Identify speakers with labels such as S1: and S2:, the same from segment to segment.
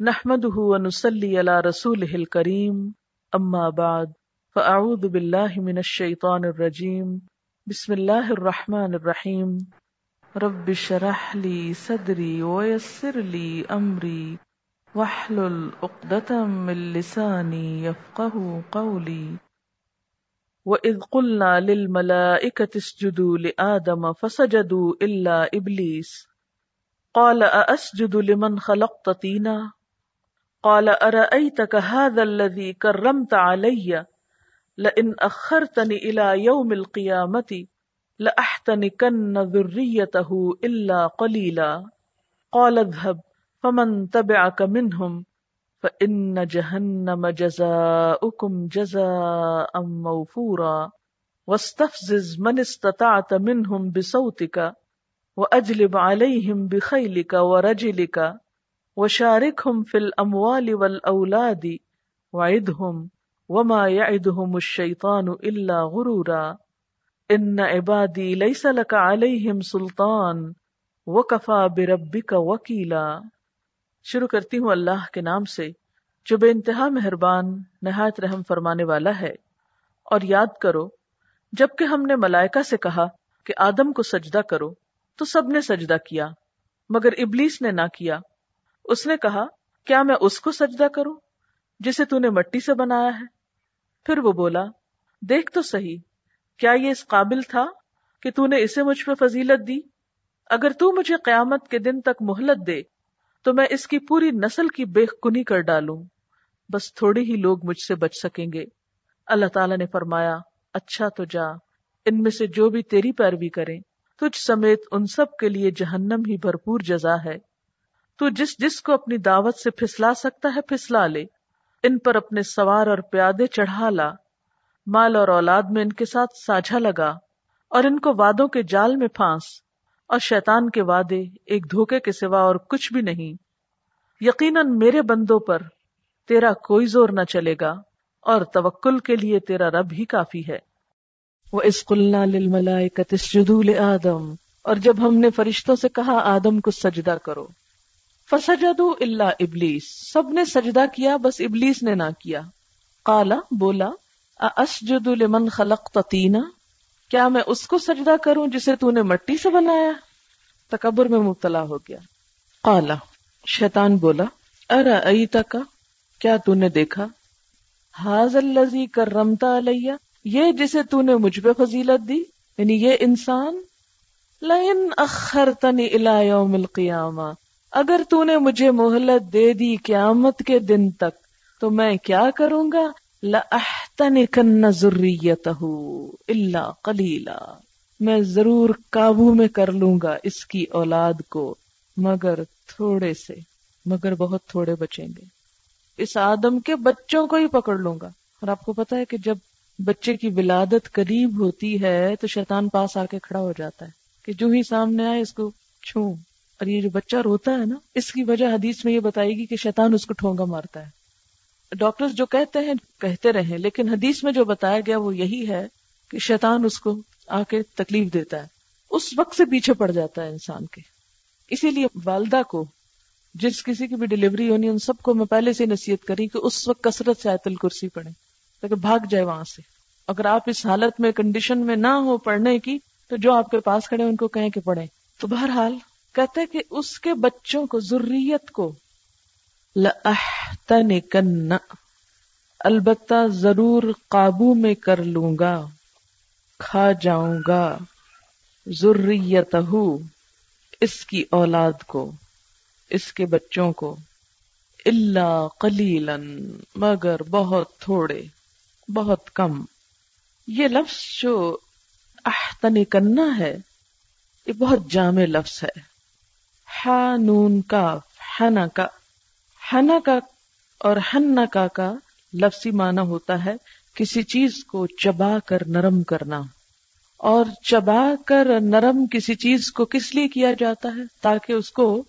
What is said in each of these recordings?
S1: نحمده ونصلي على رسوله الكريم، أما بعد، فأعوذ بالله من الشيطان الرجيم، بسم الله الرحمن الرحيم، رب شرح لي صدري ويسر لي أمري، واحلل عقدة من لساني يفقه قولي. وَإِذْ قُلْنَا لِلْمَلَائِكَةِ اسْجُدُوا لِآدَمَ فَسَجَدُوا إِلَّا إِبْلِيسَ. قَالَ أَأَسْجُدُ لِمَنْ خَلَقْتَ طِينًا؟ قال، أرأيتك هذا الذي كرمت علي؟ لئن أخرتني إلى يوم القيامة لأحتنكن ذريته إلا قليلا. قال، اذهب، فمن تبعك منهم؟ فإن جهنم جزاؤكم جزاء موفورا. واستفزز من استطعت منهم بصوتك، وأجلب عليهم بخيلك ورجلك. وشاركهم في الأموال والأولاد وعدهم وما يعدهم الشيطان إلا غرورا إن عبادي ليس لك عليهم سلطان وكفى بربك وكيلا شروع کرتی ہوں اللہ کے نام سے جو بے انتہا مہربان، نہایت رحم فرمانے والا ہے۔ اور یاد کرو، جبکہ ہم نے ملائکہ سے کہا کہ آدم کو سجدہ کرو، تو سب نے سجدہ کیا، مگر ابلیس نے نہ کیا۔ اس نے کہا، کیا میں اس کو سجدہ کروں جسے تو نے مٹی سے بنایا ہے؟ پھر وہ بولا، دیکھ تو صحیح، کیا یہ اس قابل تھا کہ تو نے اسے مجھ پہ فضیلت دی؟ اگر تو مجھے قیامت کے دن تک مہلت دے، تو میں اس کی پوری نسل کی بے کنی کر ڈالوں۔ بس تھوڑے ہی لوگ مجھ سے بچ سکیں گے۔ اللہ تعالیٰ نے فرمایا اچھا تو جا، ان میں سے جو بھی تیری پیروی کریں، تجھ سمیت ان سب کے لیے جہنم ہی بھرپور جزا ہے۔ تو جس جس کو اپنی دعوت سے پھسلا سکتا ہے پھسلا لے۔ ان پر اپنے سوار اور پیادے چڑھا لا۔ مال اور اولاد میں ان کے ساتھ ساجھا لگا اور ان کو وادوں کے جال میں پھانس۔ اور شیطان کے وعدے ایک دھوکے کے سوا اور کچھ بھی نہیں۔ یقیناً میرے بندوں پر تیرا کوئی زور نہ چلے گا اور توکل کے لیے تیرا رب ہی کافی ہے۔ وہ اسکلنا آدم اور جب ہم نے فرشتوں سے کہا، آدم کو سجدہ کرو۔ فسجدو اللہ ابلیس سب نے سجدہ کیا، بس ابلیس نے نہ کیا۔ کالا بولا اسجد لمن خلق تینا کیا میں اس کو سجدہ کروں جسے تو نے مٹی سے بنایا؟ تکبر میں مبتلا ہو گیا۔ کالا شیطان بولا ارا کا کیا تو نے دیکھا؟ حاض الزی کر رمتا علیہ یہ جسے تو نے مجھ پہ فضیلت دی۔ یعنی یہ انسان، لئن اخرتنی الى یوم القیامہ اگر تو نے مجھے مہلت دے دی قیامت کے دن تک، تو میں کیا کروں گا؟ لَأَحْتَنِكَنَّ ذُرِّيَّتَهُ إِلَّا قَلِيلًا میں ضرور قابو میں کر لوں گا اس کی اولاد کو، مگر تھوڑے سے، مگر بہت تھوڑے بچیں گے۔ اس آدم کے بچوں کو ہی پکڑ لوں گا۔ اور آپ کو پتا ہے کہ جب بچے کی ولادت قریب ہوتی ہے، تو شیطان پاس آ کے کھڑا ہو جاتا ہے کہ جو ہی سامنے آئے اس کو چھو اور یہ جو بچہ روتا ہے نا، اس کی وجہ حدیث میں یہ بتائے گی کہ شیطان اس کو ٹھونگا مارتا ہے۔ ڈاکٹر جو کہتے ہیں، کہتے رہے لیکن حدیث میں جو بتایا گیا وہ یہی ہے کہ شیطان اس کو آ کے تکلیف دیتا ہے۔ اس وقت سے پیچھے پڑ جاتا ہے انسان کے۔ اسی لیے والدہ کو، جس کسی کی بھی ڈلیوری ہونی ان سب کو میں پہلے سے نصیحت کری کہ اس وقت کثرت سے آیت الکرسی پڑھیں، تاکہ بھاگ جائے وہاں سے۔ اگر آپ اس حالت میں کنڈیشن میں نہ ہو پڑھنے کی، تو جو آپ کے پاس کھڑے ان کو کہیں کہ پڑھیں۔ تو بہرحال کہتے کہ اس کے بچوں کو ضروریت کو، لَأَحْتَنِكَنَّ، البتہ ضرور قابو میں کر لوں گا، کھا جاؤں گا ضروریت اس کی اولاد کو، اس کے بچوں کو اللہ قلیلا، مگر بہت تھوڑے، بہت کم۔ یہ لفظ جو احتن کرنا ہے، یہ بہت جامع لفظ ہے۔ نون کا ہنا کا ہنا کا اور ہن کا کا لفظی معنی ہوتا ہے کسی چیز کو چبا کر نرم کرنا۔ اور چبا کر نرم کسی چیز کو کس لیے کیا جاتا ہے؟ تاکہ اس کو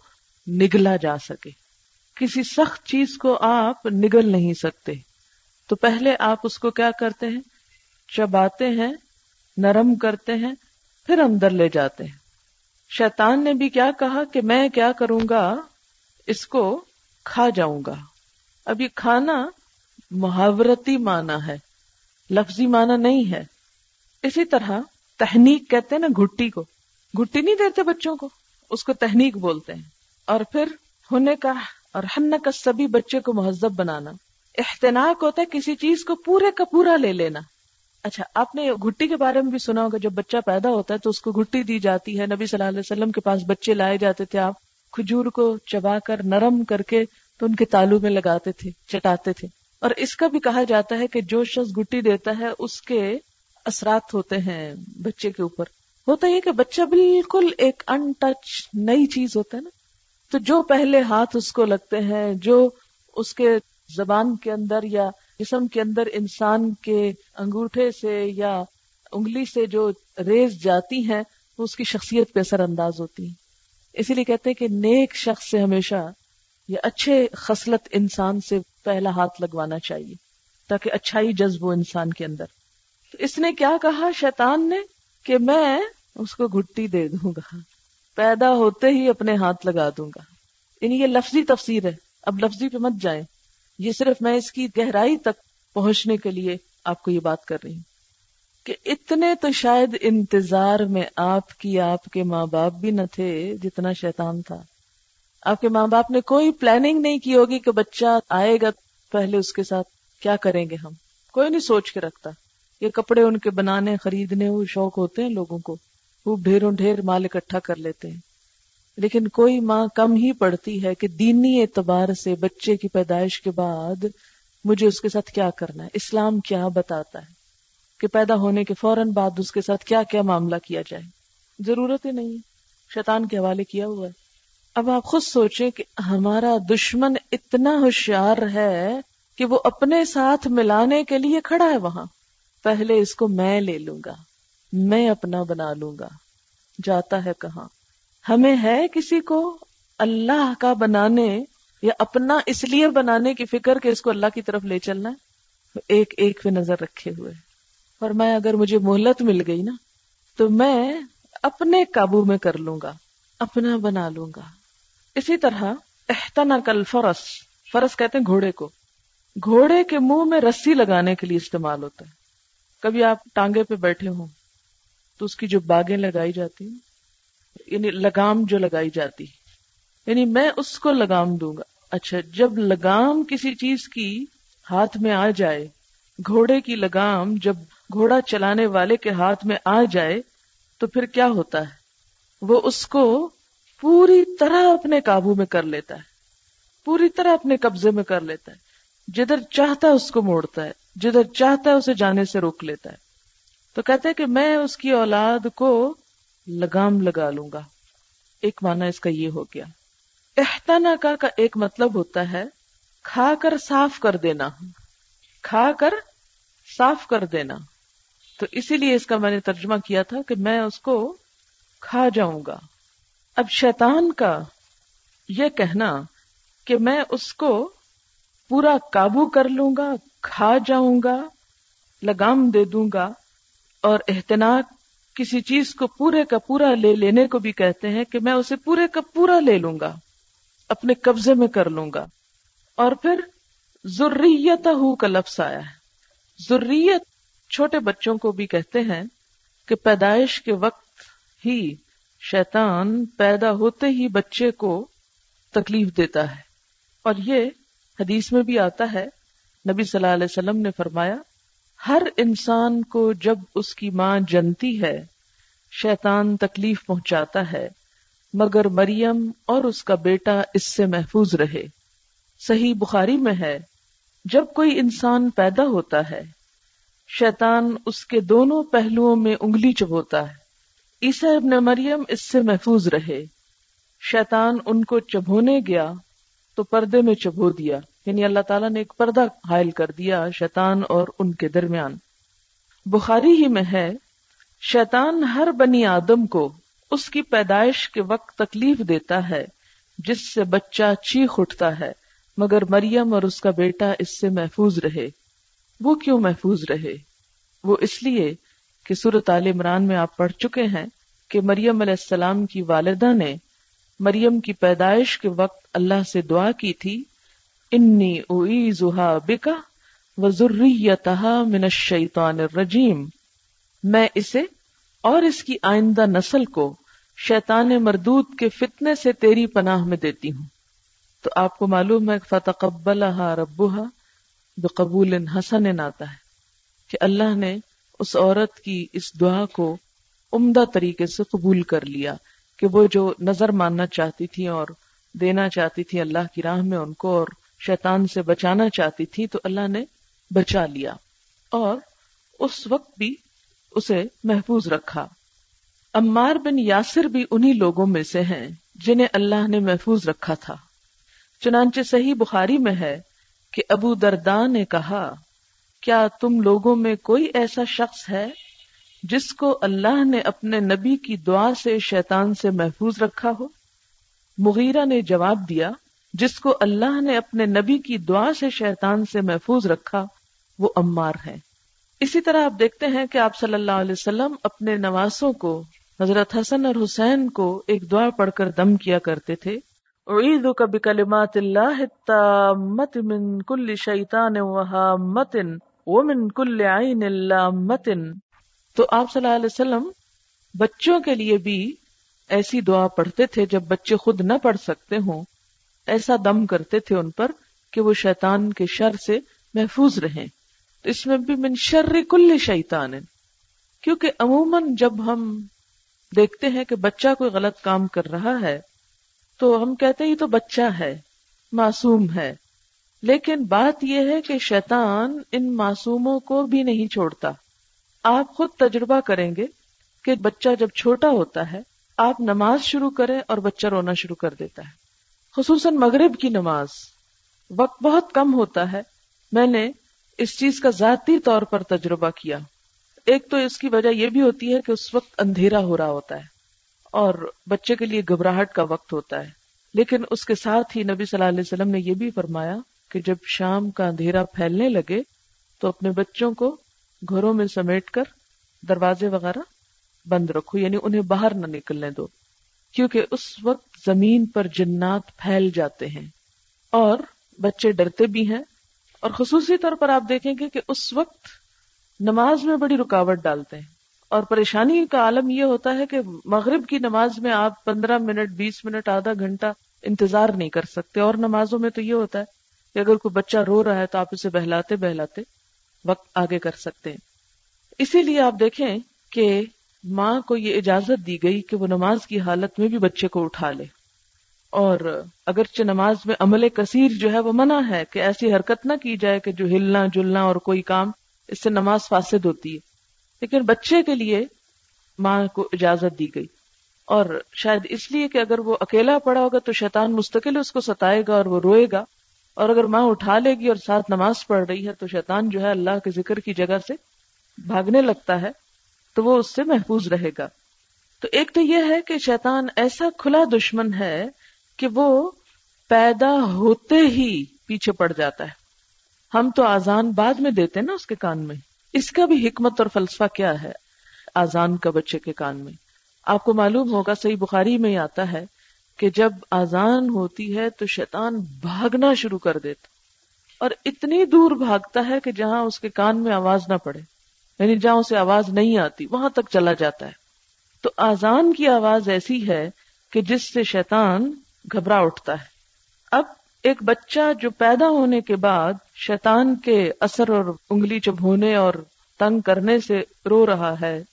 S1: نگلا جا سکے۔ کسی سخت چیز کو آپ نگل نہیں سکتے۔ تو پہلے آپ اس کو کیا کرتے ہیں؟ چباتے ہیں، نرم کرتے ہیں، پھر اندر لے جاتے ہیں۔ شیطان نے بھی کیا کہا کہ میں کیا کروں گا؟ اس کو کھا جاؤں گا۔ اب یہ کھانا محاورتی معنی ہے، لفظی معنی نہیں ہے۔ اسی طرح تحنیک کہتے ہیں نا گھٹی کو۔ گھٹی نہیں دیتے بچوں کو، اس کو تحنیک بولتے ہیں۔ اور پھر ہونے کا اور ہن کا سبھی بچے کو مہذب بنانا۔ احتناک ہوتا ہے کسی چیز کو پورے کا پورا لے لینا۔ اچھا آپ نے گھٹی کے بارے میں بھی سنا ہوگا، جب بچہ پیدا ہوتا ہے تو اس کو گھٹی دی جاتی ہے۔ نبی صلی اللہ علیہ وسلم کے پاس بچے لائے جاتے تھے، آپ کھجور کو چبا کر، نرم کر کے تو ان کے تالو میں لگاتے تھے، چٹاتے تھے۔ اور اس کا بھی کہا جاتا ہے کہ جو شخص گٹی دیتا ہے، اس کے اثرات ہوتے ہیں بچے کے اوپر۔ ہوتا یہ کہ بچہ بالکل ایک ان ٹچ نئی چیز ہوتا ہے نا۔ تو جو پہلے ہاتھ اس کو لگتے ہیں، جو اس کے زبان کے اندر یا جسم کے اندر انسان کے انگوٹھے سے یا انگلی سے جو ریز جاتی ہیں، وہ اس کی شخصیت پہ اثر انداز ہوتی ہیں۔ اسی لیے کہتے ہیں کہ نیک شخص سے ہمیشہ یا اچھے خصلت انسان سے پہلا ہاتھ لگوانا چاہیے، تاکہ اچھائی جذب ہو انسان کے اندر۔ تو اس نے کیا کہا؟ شیطان نے کہ میں اس کو گھٹی دے دوں گا، پیدا ہوتے ہی اپنے ہاتھ لگا دوں گا۔ یعنی یہ لفظی تفسیر ہے۔ اب لفظی پہ مت جائیں۔ یہ صرف میں اس کی گہرائی تک پہنچنے کے لیے آپ کو یہ بات کر رہی ہوں کہ اتنے تو شاید انتظار میں آپ کی آپ کے ماں باپ بھی نہ تھے جتنا شیطان تھا۔ آپ کے ماں باپ نے کوئی پلاننگ نہیں کی ہوگی کہ بچہ آئے گا پہلے اس کے ساتھ کیا کریں گے ہم؟ کوئی نہیں سوچ کے رکھتا۔ یہ کپڑے ان کے بنانے، خریدنے، وہ شوق ہوتے ہیں لوگوں کو۔ وہ ڈھیروں ڈھیر مال اکٹھا کر لیتے ہیں۔ لیکن کوئی ماں کم ہی پڑتی ہے کہ دینی اعتبار سے بچے کی پیدائش کے بعد مجھے اس کے ساتھ کیا کرنا ہے؟ اسلام کیا بتاتا ہے کہ پیدا ہونے کے فوراً بعد اس کے ساتھ کیا کیا معاملہ کیا جائے؟ ضرورت ہی نہیں شیطان کے حوالے کیا ہوا ہے۔ اب آپ خود سوچیں کہ ہمارا دشمن اتنا ہوشیار ہے کہ وہ اپنے ساتھ ملانے کے لیے کھڑا ہے وہاں۔ پہلے اس کو میں لے لوں گا، میں اپنا بنا لوں گا۔ جاتا ہے کہاں؟ ہمیں ہے کسی کو اللہ کا بنانے یا اپنا اس لیے بنانے کی فکر کہ اس کو اللہ کی طرف لے چلنا ہے؟ ایک ایک پہ نظر رکھے ہوئے۔ اور میں اگر مجھے مہلت مل گئی نا، تو میں اپنے قابو میں کر لوں گا، اپنا بنا لوں گا۔ اسی طرح احتنا کل فرس فرس کہتے ہیں گھوڑے کو گھوڑے کے منہ میں رسی لگانے کے لیے استعمال ہوتا ہے کبھی آپ ٹانگے پہ بیٹھے ہوں تو اس کی جو باغیں لگائی جاتی ہیں یعنی لگام جو لگائی جاتی یعنی میں اس کو لگام دوں گا۔ اچھا جب لگام کسی چیز کی ہاتھ میں آ جائے، گھوڑے کی لگام جب گھوڑا چلانے والے کے ہاتھ میں آ جائے، تو پھر کیا ہوتا ہے؟ وہ اس کو پوری طرح اپنے قابو میں کر لیتا ہے۔ پوری طرح اپنے قبضے میں کر لیتا ہے۔ جدھر چاہتا ہے اس کو موڑتا ہے، جدھر چاہتا ہے اسے جانے سے روک لیتا ہے۔ تو کہتے ہیں کہ میں اس کی اولاد کو لگام لگا لوں گا۔ ایک معنی اس کا یہ ہو گیا۔ احتنا کا کا ایک مطلب ہوتا ہے، کھا کر صاف کر دینا۔ کھا کر صاف کر دینا۔ تو اسی لیے اس کا میں نے ترجمہ کیا تھا کہ میں اس کو کھا جاؤں گا۔ اب شیطان کا یہ کہنا کہ میں اس کو پورا قابو کر لوں گا، کھا جاؤں گا، لگام دے دوں گا اور احتناک کسی چیز کو پورے کا پورا لے لینے کو بھی کہتے ہیں کہ میں اسے پورے کا پورا لے لوں گا، اپنے قبضے میں کر لوں گا۔ اور پھر ضروریت ہو کا لفظ آیا ہے۔ ضروریت چھوٹے بچوں کو بھی کہتے ہیں کہ پیدائش کے وقت ہی شیطان پیدا ہوتے ہی بچے کو تکلیف دیتا ہے۔ اور یہ حدیث میں بھی آتا ہے۔ نبی صلی اللہ علیہ وسلم نے فرمایا ہر انسان کو جب اس کی ماں جنتی ہے، شیطان تکلیف پہنچاتا ہے، مگر مریم اور اس کا بیٹا اس سے محفوظ رہے۔ صحیح بخاری میں ہے، جب کوئی انسان پیدا ہوتا ہے، شیطان اس کے دونوں پہلوؤں میں انگلی چبوتا ہے۔ عیسیٰ ابن مریم اس سے محفوظ رہے۔ شیطان ان کو چبھونے گیا تو پردے میں چبھو دیا۔ یعنی اللہ تعالیٰ نے ایک پردہ حائل کر دیا شیطان اور ان کے درمیان۔ بخاری ہی میں ہے، شیطان ہر بنی آدم کو اس کی پیدائش کے وقت تکلیف دیتا ہے، جس سے بچہ چیخ اٹھتا ہے، مگر مریم اور اس کا بیٹا اس سے محفوظ رہے۔ وہ کیوں محفوظ رہے؟ وہ اس لیے کہ سورت عال عمران میں آپ پڑھ چکے ہیں کہ مریم علیہ السلام کی والدہ نے مریم کی پیدائش کے وقت اللہ سے دعا کی تھی انی اویزها بکا وذریتها من الشیطان الرجیم۔ میں اسے اور اس کی آئندہ نسل کو شیطان مردود کے فتنے سے تیری پناہ میں دیتی ہوں۔ تو آپ کو معلوم ہے فتقبلها ربها بقبول حسن آتا ہے کہ اللہ نے اس عورت کی اس دعا کو عمدہ طریقے سے قبول کر لیا کہ وہ جو نظر ماننا چاہتی تھی اور دینا چاہتی تھی اللہ کی راہ میں ان کو اور شیطان سے بچانا چاہتی تھی تو اللہ نے بچا لیا اور اس وقت بھی اسے محفوظ رکھا۔ امار بن یاسر بھی انہی لوگوں میں سے ہیں جنہیں اللہ نے محفوظ رکھا تھا۔ چنانچہ صحیح بخاری میں ہے کہ ابو دردان نے کہا، کیا تم لوگوں میں کوئی ایسا شخص ہے جس کو اللہ نے اپنے نبی کی دعا سے شیطان سے محفوظ رکھا ہو؟ مغیرہ نے جواب دیا جس کو اللہ نے اپنے نبی کی دعا سے شیطان سے محفوظ رکھا، وہ امار ہے۔ اسی طرح آپ دیکھتے ہیں کہ آپ صلی اللہ علیہ وسلم اپنے نواسوں کو، حضرت حسن اور حسین کو ایک دعا پڑھ کر دم کیا کرتے تھے۔ بکلمات اللہ التامت من کل شیطان وہامت ومن کل عین اللامت۔ تو آپ صلی اللہ علیہ وسلم بچوں کے لیے بھی ایسی دعا پڑھتے تھے جب بچے خود نہ پڑھ سکتے ہوں۔ ایسا دم کرتے تھے ان پر کہ وہ شیطان کے شر سے محفوظ رہیں۔ تو اس میں بھی من شر کل شیطان۔ کیونکہ عموماً جب ہم دیکھتے ہیں کہ بچہ کوئی غلط کام کر رہا ہے، تو ہم کہتے ہیں یہ تو بچہ ہے، معصوم ہے۔ لیکن بات یہ ہے کہ شیطان ان معصوموں کو بھی نہیں چھوڑتا۔ آپ خود تجربہ کریں گے کہ بچہ جب چھوٹا ہوتا ہے، آپ نماز شروع کریں اور بچہ رونا شروع کر دیتا ہے۔ خصوصاً مغرب کی نماز، وقت بہت کم ہوتا ہے۔ میں نے اس چیز کا ذاتی طور پر تجربہ کیا۔ ایک تو اس کی وجہ یہ بھی ہوتی ہے کہ اس وقت اندھیرا ہو رہا ہوتا ہے اور بچے کے لیے گھبراہٹ کا وقت ہوتا ہے۔ لیکن اس کے ساتھ ہی نبی صلی اللہ علیہ وسلم نے یہ بھی فرمایا کہ جب شام کا اندھیرا پھیلنے لگے تو اپنے بچوں کو گھروں میں سمیٹ کر دروازے وغیرہ بند رکھو یعنی انہیں باہر نہ نکلنے دو۔ کیونکہ اس وقت زمین پر جنات پھیل جاتے ہیں اور بچے ڈرتے بھی ہیں اور خصوصی طور پر آپ دیکھیں گے کہ اس وقت نماز میں بڑی رکاوٹ ڈالتے ہیں اور پریشانی کا عالم یہ ہوتا ہے کہ مغرب کی نماز میں آپ پندرہ منٹ، بیس منٹ، آدھا گھنٹہ انتظار نہیں کر سکتے اور نمازوں میں تو یہ ہوتا ہے کہ اگر کوئی بچہ رو رہا ہے تو آپ اسے بہلاتے بہلاتے وقت آگے کر سکتے ہیں۔ اسی لیے آپ دیکھیں کہ ماں کو یہ اجازت دی گئی کہ وہ نماز کی حالت میں بھی بچے کو اٹھا لے۔ اور اگرچہ نماز میں عمل کثیر جو ہے وہ منع ہے کہ ایسی حرکت نہ کی جائے کہ جو ہلنا، جلنا اور کوئی کام اس سے نماز فاسد ہوتی ہے۔ لیکن بچے کے لیے ماں کو اجازت دی گئی۔ اور شاید اس لیے کہ اگر وہ اکیلا پڑا ہوگا تو شیطان مستقل اس کو ستائے گا اور وہ روئے گا۔ اور اگر ماں اٹھا لے گی اور ساتھ نماز پڑھ رہی ہے تو شیطان جو ہے اللہ کے ذکر کی جگہ سے بھاگنے لگتا ہے تو وہ اس سے محفوظ رہے گا۔ تو ایک تو یہ ہے کہ شیطان ایسا کھلا دشمن ہے کہ وہ پیدا ہوتے ہی پیچھے پڑ جاتا ہے۔ ہم تو آزان بعد میں دیتے نا اس کے کان میں۔ اس کا بھی حکمت اور فلسفہ کیا ہے آزان کا بچے کے کان میں؟ آپ کو معلوم ہوگا، صحیح بخاری میں آتا ہے کہ جب آزان ہوتی ہے تو شیطان بھاگنا شروع کر دیتا اور اتنی دور بھاگتا ہے کہ جہاں اس کے کان میں آواز نہ پڑے یعنی جہاں اسے آواز نہیں آتی، وہاں تک چلا جاتا ہے۔ تو آزان کی آواز ایسی ہے کہ جس سے شیطان گھبرا اٹھتا ہے۔ اب ایک بچہ جو پیدا ہونے کے بعد شیطان کے اثر اور انگلی چبھونے اور تنگ کرنے سے رو رہا ہے،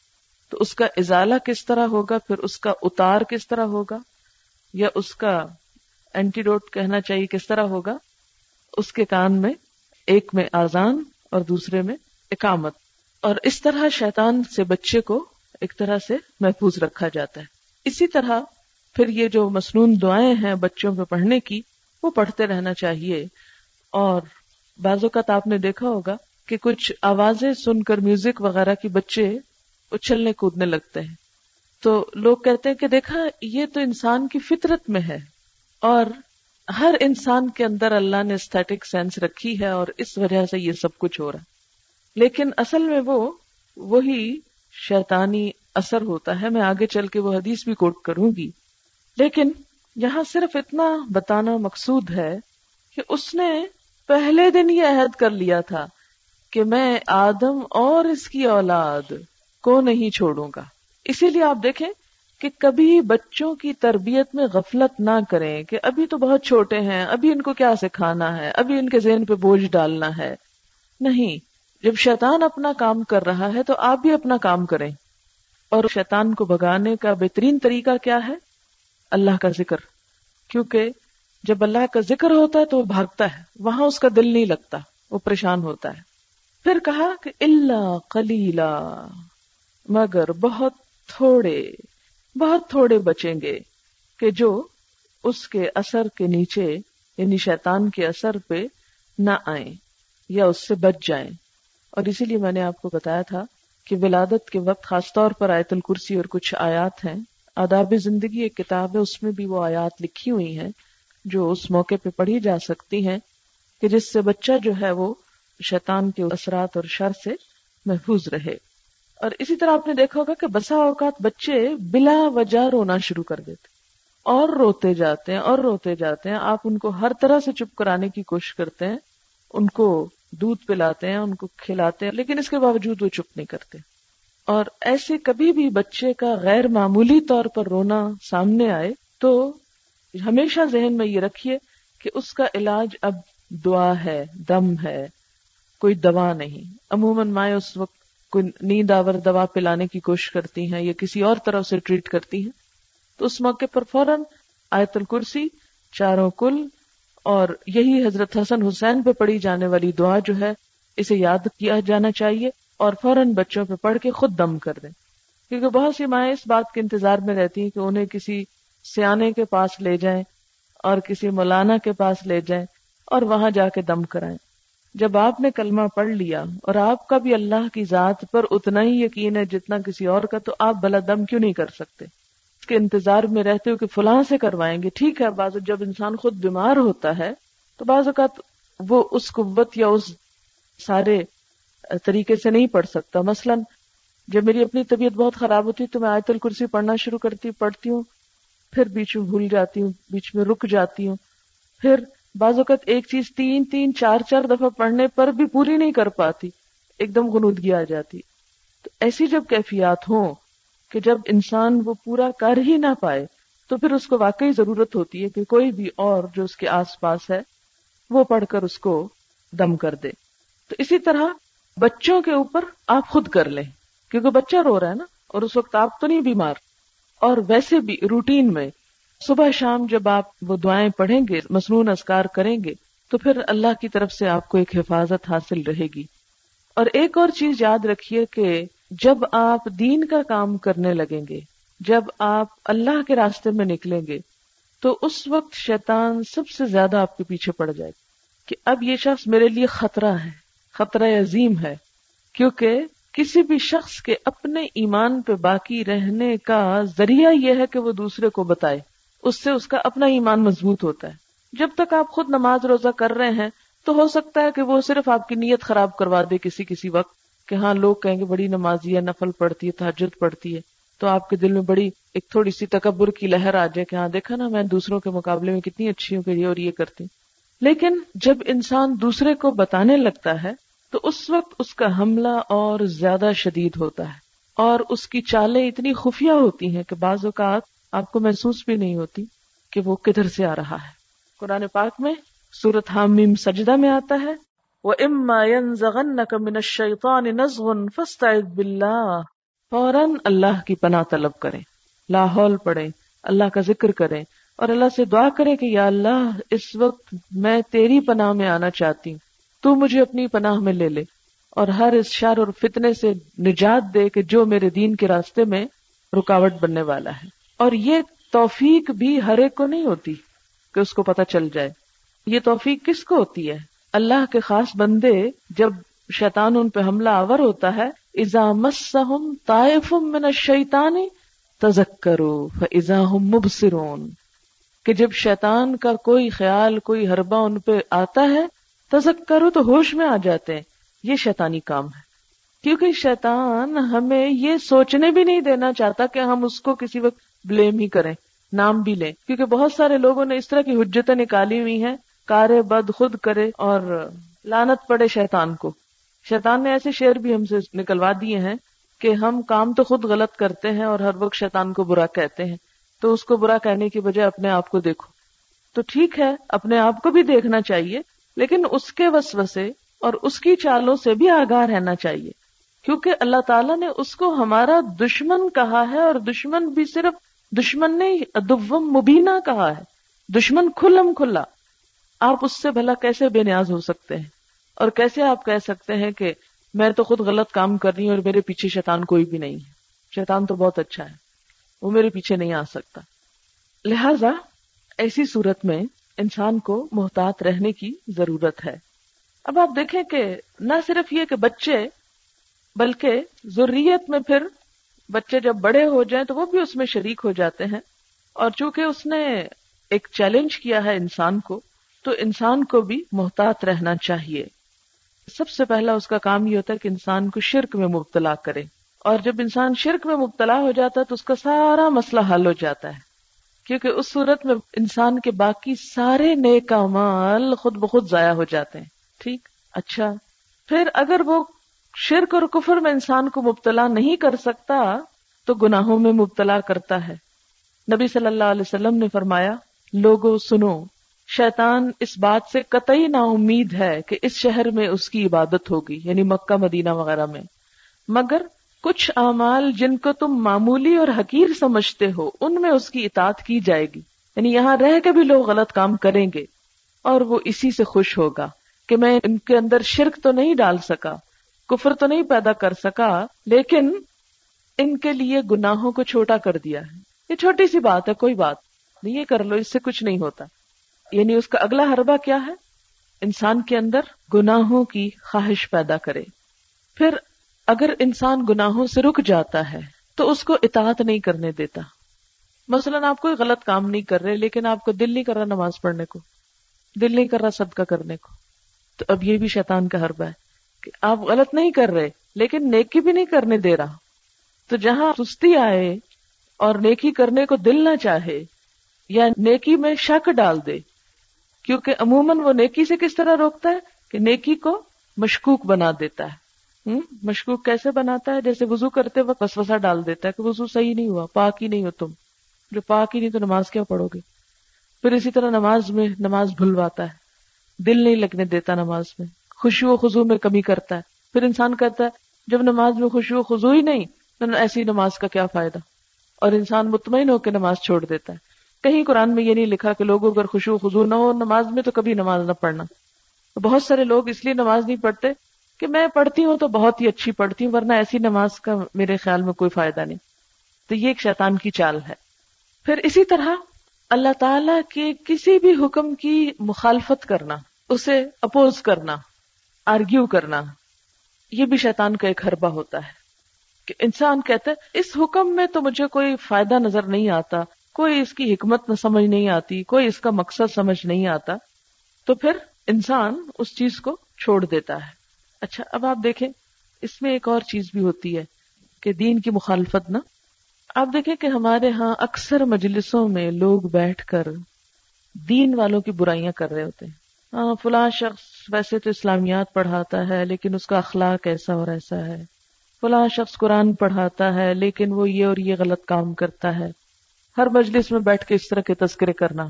S1: تو اس کا ازالہ کس طرح ہوگا؟ پھر اس کا اتار کس طرح ہوگا؟ یا اس کا اینٹیڈوٹ کہنا چاہیے کس طرح ہوگا؟ اس کے کان میں، ایک میں آزان اور دوسرے میں اقامت۔ اور اس طرح شیطان سے بچے کو ایک طرح سے محفوظ رکھا جاتا ہے۔ اسی طرح پھر یہ جو مصنون دعائیں ہیں بچوں پہ پڑھنے کی، وہ پڑھتے رہنا چاہیے۔ اور بعض اوقات آپ نے دیکھا ہوگا کہ کچھ آوازیں سن کر میوزک وغیرہ کی بچے اچھلنے کودنے لگتے ہیں۔ تو لوگ کہتے ہیں کہ دیکھا، یہ تو انسان کی فطرت میں ہے۔ اور ہر انسان کے اندر اللہ نے استھیٹک سینس رکھی ہے اور اس وجہ سے یہ سب کچھ ہو رہا ہے۔ لیکن اصل میں وہ، وہی شیطانی اثر ہوتا ہے۔ میں آگے چل کے وہ حدیث بھی کوٹ کروں گی۔ لیکن یہاں صرف اتنا بتانا مقصود ہے کہ اس نے پہلے دن یہ عہد کر لیا تھا کہ میں آدم اور اس کی اولاد کو نہیں چھوڑوں گا۔ اسی لیے آپ دیکھیں کہ کبھی بچوں کی تربیت میں غفلت نہ کریں کہ ابھی تو بہت چھوٹے ہیں، ابھی ان کو کیا سکھانا ہے، ابھی ان کے ذہن پہ بوجھ ڈالنا ہے۔ نہیں، جب شیطان اپنا کام کر رہا ہے تو آپ بھی اپنا کام کریں۔ اور شیطان کو بگانے کا بہترین طریقہ کیا ہے؟ اللہ کا ذکر۔ کیونکہ جب اللہ کا ذکر ہوتا ہے تو وہ بھاگتا ہے، وہاں اس کا دل نہیں لگتا، وہ پریشان ہوتا ہے۔ پھر کہا کہ اللہ کلیلا مگر بہت تھوڑے بہت تھوڑے بچیں گے کہ جو اس کے اثر کے نیچے یعنی شیطان کے اثر پہ نہ آئیں یا اس سے بچ جائیں۔ اور اسی لیے میں نے آپ کو بتایا تھا کہ ولادت کے وقت خاص طور پر آیت الکرسی اور کچھ آیات ہیں آداب زندگی ایک کتاب ہے، اس میں بھی وہ آیات لکھی ہوئی ہیں جو اس موقع پہ پڑھی جا سکتی ہیں کہ جس سے بچہ جو ہے وہ شیطان کے اثرات اور شر سے محفوظ رہے۔ اور اسی طرح آپ نے دیکھا ہوگا کہ بسا اوقات بچے بلا وجہ رونا شروع کر دیتے اور روتے جاتے ہیں، اور روتے جاتے ہیں۔ آپ ان کو ہر طرح سے چپ کرانے کی کوشش کرتے ہیں، ان کو دودھ پلاتے ہیں، ان کو کھلاتے ہیں، لیکن اس کے باوجود وہ چپ نہیں کرتے۔ اور ایسے کبھی بھی بچے کا غیر معمولی طور پر رونا سامنے آئے تو ہمیشہ ذہن میں یہ رکھیے کہ اس کا علاج اب دعا ہے، دم ہے، کوئی دوا نہیں۔ عموماً مائیں اس وقت کوئی نیند آور دوا پلانے کی کوشش کرتی ہیں یا کسی اور طرح سے ٹریٹ کرتی ہیں۔ تو اس موقع پر فوراً آیت الکرسی، چاروں کل، اور یہی حضرت حسن حسین پہ پڑھی جانے والی دعا جو ہے، اسے یاد کیا جانا چاہیے۔ اور فوراً بچوں پہ پڑھ کے خود دم کر دیں۔ کیونکہ بہت سی مائیں اس بات کے انتظار میں رہتی ہیں کہ انہیں کسی سیانے کے پاس لے جائیں اور کسی مولانا کے پاس لے جائیں اور وہاں جا کے دم کرائیں۔ جب آپ نے کلمہ پڑھ لیا اور آپ کا بھی اللہ کی ذات پر اتنا ہی یقین ہے جتنا کسی اور کا، تو آپ بلا دم کیوں نہیں کر سکتے؟ اس کے انتظار میں رہتے ہو کہ فلاں سے کروائیں گے۔ ٹھیک ہے، بعض جب انسان خود بیمار ہوتا ہے تو بعض اوقات وہ اس قوت یا اس سارے طریقے سے نہیں پڑھ سکتا۔ مثلا جب میری اپنی طبیعت بہت خراب ہوتی تو میں آیت الکرسی پڑھنا شروع کرتی، پڑھتی ہوں، پھر بیچ میں بھول جاتی ہوں، بیچ میں رک جاتی ہوں۔ پھر بعض اوقات ایک چیز تین تین، چار چار دفعہ پڑھنے پر بھی پوری نہیں کر پاتی، ایک دم غنودگی آ جاتی۔ تو ایسی جب کیفیات ہوں کہ جب انسان وہ پورا کر ہی نہ پائے، تو پھر اس کو واقعی ضرورت ہوتی ہے کہ کوئی بھی اور جو اس کے آس پاس ہے، وہ پڑھ کر اس کو دم کر دے۔ تو اسی طرح بچوں کے اوپر آپ خود کر لیں، کیونکہ بچہ رو رہا ہے نا، اور اس وقت آپ تو نہیں بیمار۔ اور ویسے بھی روٹین میں، صبح شام جب آپ وہ دعائیں پڑھیں گے مصنون اسکار کریں گے، تو پھر اللہ کی طرف سے آپ کو ایک حفاظت حاصل رہے گی۔ اور ایک اور چیز یاد رکھیے کہ جب آپ دین کا کام کرنے لگیں گے، جب آپ اللہ کے راستے میں نکلیں گے، تو اس وقت شیطان سب سے زیادہ آپ کے پیچھے پڑ جائے گا کہ اب یہ شخص میرے لیے خطرہ ہے۔ خطرہ عظیم ہے، کیونکہ کسی بھی شخص کے اپنے ایمان پہ باقی رہنے کا ذریعہ یہ ہے کہ وہ دوسرے کو بتائے۔ اس سے اس کا اپنا ایمان مضبوط ہوتا ہے۔ جب تک آپ خود نماز روزہ کر رہے ہیں، تو ہو سکتا ہے کہ وہ صرف آپ کی نیت خراب کروا دے کسی کسی وقت کہ ہاں لوگ کہیں گے بڑی نمازی ہے، نفل پڑتی ہے تحجد پڑتی ہے۔ تو آپ کے دل میں بڑی ایک تھوڑی سی تکبر کی لہر آ جائے کہ ہاں دیکھا نا، میں دوسروں کے مقابلے میں کتنی اچھی ہوں کہ یہ اور یہ کرتی۔ لیکن جب انسان دوسرے کو بتانے لگتا ہے تو اس وقت اس کا حملہ اور زیادہ شدید ہوتا ہے اور اس کی چالیں اتنی خفیہ ہوتی ہیں کہ بعض اوقات آپ کو محسوس بھی نہیں ہوتی کہ وہ کدھر سے آ رہا ہے۔ قرآن پاک میں سورت حامیم سجدہ میں آتا ہے۔ وہ اما من فوراً اللہ کی پناہ طلب کریں، لاہور پڑھیں، اللہ کا ذکر کریں اور اللہ سے دعا کریں کہ یا اللہ، اس وقت میں تیری پناہ میں آنا چاہتی ہوں۔ تو مجھے اپنی پناہ میں لے لے اور ہر اس شر اور فتنے سے نجات دے کہ جو میرے دین کے راستے میں رکاوٹ بننے والا ہے۔ اور یہ توفیق بھی ہر ایک کو نہیں ہوتی کہ اس کو پتا چل جائے۔ یہ توفیق کس کو ہوتی ہے؟ اللہ کے خاص بندے جب شیطان ان پہ حملہ آور ہوتا ہے ازا مسم طائف من الشیطان تذکرو فاذا هم مبصرون کہ جب شیطان کا کوئی خیال، کوئی حربہ ان پہ آتا ہے تزک کرو تو ہوش میں آ جاتے ہیں۔ یہ شیطانی کام ہے۔ کیونکہ شیطان ہمیں یہ سوچنے بھی نہیں دینا چاہتا کہ ہم اس کو کسی وقت بلیم ہی کریں، نام بھی لیں۔ کیونکہ بہت سارے لوگوں نے اس طرح کی حجتیں نکالی ہوئی ہیں۔ کارے بد خود کرے اور لانت پڑے شیطان کو۔ شیطان نے ایسے شعر بھی ہم سے نکلوا دیے ہیں کہ ہم کام تو خود غلط کرتے ہیں اور ہر وقت شیطان کو برا کہتے ہیں۔ تو اس کو برا کہنے کی بجائے اپنے آپ کو دیکھو۔ تو ٹھیک ہے، اپنے آپ کو بھی دیکھنا چاہیے۔ لیکن اس کے وسوسے اور اس کی چالوں سے بھی آگاہ رہنا چاہیے، کیونکہ اللہ تعالیٰ نے اس کو ہمارا دشمن کہا ہے اور دشمن بھی صرف دشمن نے ادوم مبینہ کہا ہے۔ دشمن کھلم کھلا۔ آپ اس سے بھلا کیسے بے نیاز ہو سکتے ہیں؟ اور کیسے آپ کہہ سکتے ہیں کہ میں تو خود غلط کام کر رہی ہوں اور میرے پیچھے شیطان کوئی بھی نہیں ہے۔ شیطان تو بہت اچھا ہے، وہ میرے پیچھے نہیں آ سکتا۔ لہذا ایسی صورت میں انسان کو محتاط رہنے کی ضرورت ہے۔ اب آپ دیکھیں کہ نہ صرف یہ کہ بچے، بلکہ ضروریت میں پھر بچے جب بڑے ہو جائیں تو وہ بھی اس میں شریک ہو جاتے ہیں۔ اور چونکہ اس نے ایک چیلنج کیا ہے انسان کو، تو انسان کو بھی محتاط رہنا چاہیے۔ سب سے پہلا اس کا کام یہ ہوتا ہے کہ انسان کو شرک میں مبتلا کرے۔ اور جب انسان شرک میں مبتلا ہو جاتا ہے تو اس کا سارا مسئلہ حل ہو جاتا ہے۔ کیونکہ اس صورت میں انسان کے باقی سارے نیک مال خود بخود ضائع ہو جاتے ہیں، ٹھیک؟ اچھا پھر اگر وہ شرک اور کفر میں انسان کو مبتلا نہیں کر سکتا، تو گناہوں میں مبتلا کرتا ہے۔ نبی صلی اللہ علیہ وسلم نے فرمایا، لوگو، سنو، شیطان اس بات سے قطعی نا امید ہے کہ اس شہر میں اس کی عبادت ہوگی یعنی مکہ، مدینہ وغیرہ میں۔ مگر کچھ اعمال جن کو تم معمولی اور حقیر سمجھتے ہو، ان میں اس کی اطاعت کی جائے گی۔ یعنی یہاں رہ کے بھی لوگ غلط کام کریں گے اور وہ اسی سے خوش ہوگا کہ میں ان کے اندر شرک تو نہیں ڈال سکا، کفر تو نہیں پیدا کر سکا، لیکن ان کے لیے گناہوں کو چھوٹا کر دیا ہے۔ یہ چھوٹی سی بات ہے، کوئی بات نہیں، یہ کر لو، اس سے کچھ نہیں ہوتا۔ یعنی اس کا اگلا حربہ کیا ہے؟ انسان کے اندر گناہوں کی خواہش پیدا کرے۔ پھر اگر انسان گناہوں سے رک جاتا ہے تو اس کو اطاعت نہیں کرنے دیتا۔ مثلا آپ کوئی غلط کام نہیں کر رہے، لیکن آپ کو دل نہیں کر رہا نماز پڑھنے کو، دل نہیں کر رہا صدقہ کرنے کو، تو اب یہ بھی شیطان کا حربہ ہے کہ آپ غلط نہیں کر رہے، لیکن نیکی بھی نہیں کرنے دے رہا۔ تو جہاں سستی آئے اور نیکی کرنے کو دل نہ چاہے، یا نیکی میں شک ڈال دے، کیونکہ عموماً وہ نیکی سے کس طرح روکتا ہے؟ کہ نیکی کو مشکوک بنا دیتا ہے۔ مشکوک کیسے بناتا ہے؟ جیسے وضو کرتے وقت وسوسہ ڈال دیتا ہے کہ وضو صحیح نہیں ہوا، پاک ہی نہیں ہو تم۔ جو پاک ہی نہیں تو نماز کیا پڑھو گے؟ پھر اسی طرح نماز میں نماز بھلواتا ہے۔ دل نہیں لگنے دیتا نماز میں۔ خوشی و خزو میں کمی کرتا ہے۔ پھر انسان کہتا ہے، جب نماز میں خوشی و خزو ہی نہیں، تو ایسی نماز کا کیا فائدہ؟ اور انسان مطمئن ہو کے نماز چھوڑ دیتا ہے۔ کہیں قرآن میں یہ نہیں لکھا کہ لوگوں اگر خوشو خزو نہ ہو، نماز میں تو کبھی نماز نہ پڑھنا۔ بہت سارے لوگ اس لیے نماز نہیں پڑھتے کہ میں پڑھتی ہوں تو بہت ہی اچھی پڑھتی ہوں، ورنہ ایسی نماز کا میرے خیال میں کوئی فائدہ نہیں۔ تو یہ ایک شیطان کی چال ہے۔ پھر اسی طرح اللہ تعالی کے کسی بھی حکم کی مخالفت کرنا، اسے اپوز کرنا، آرگیو کرنا، یہ بھی شیطان کا ایک حربہ ہوتا ہے۔ کہ انسان کہتا ہے، اس حکم میں تو مجھے کوئی فائدہ نظر نہیں آتا، کوئی اس کی حکمت نہ سمجھ نہیں آتی، کوئی اس کا مقصد سمجھ نہیں آتا۔ تو پھر انسان اس چیز کو چھوڑ دیتا ہے۔ اچھا اب آپ دیکھیں، اس میں ایک اور چیز بھی ہوتی ہے کہ دین کی مخالفت نہ آپ دیکھیں کہ ہمارے ہاں اکثر مجلسوں میں لوگ بیٹھ کر دین والوں کی برائیاں کر رہے ہوتے ہیں۔ ہاں فلاں شخص ویسے تو اسلامیات پڑھاتا ہے، لیکن اس کا اخلاق ایسا اور ایسا ہے۔ فلاں شخص قرآن پڑھاتا ہے، لیکن وہ یہ اور یہ غلط کام کرتا ہے۔ ہر مجلس میں بیٹھ کے اس طرح کے تذکرے کرنا۔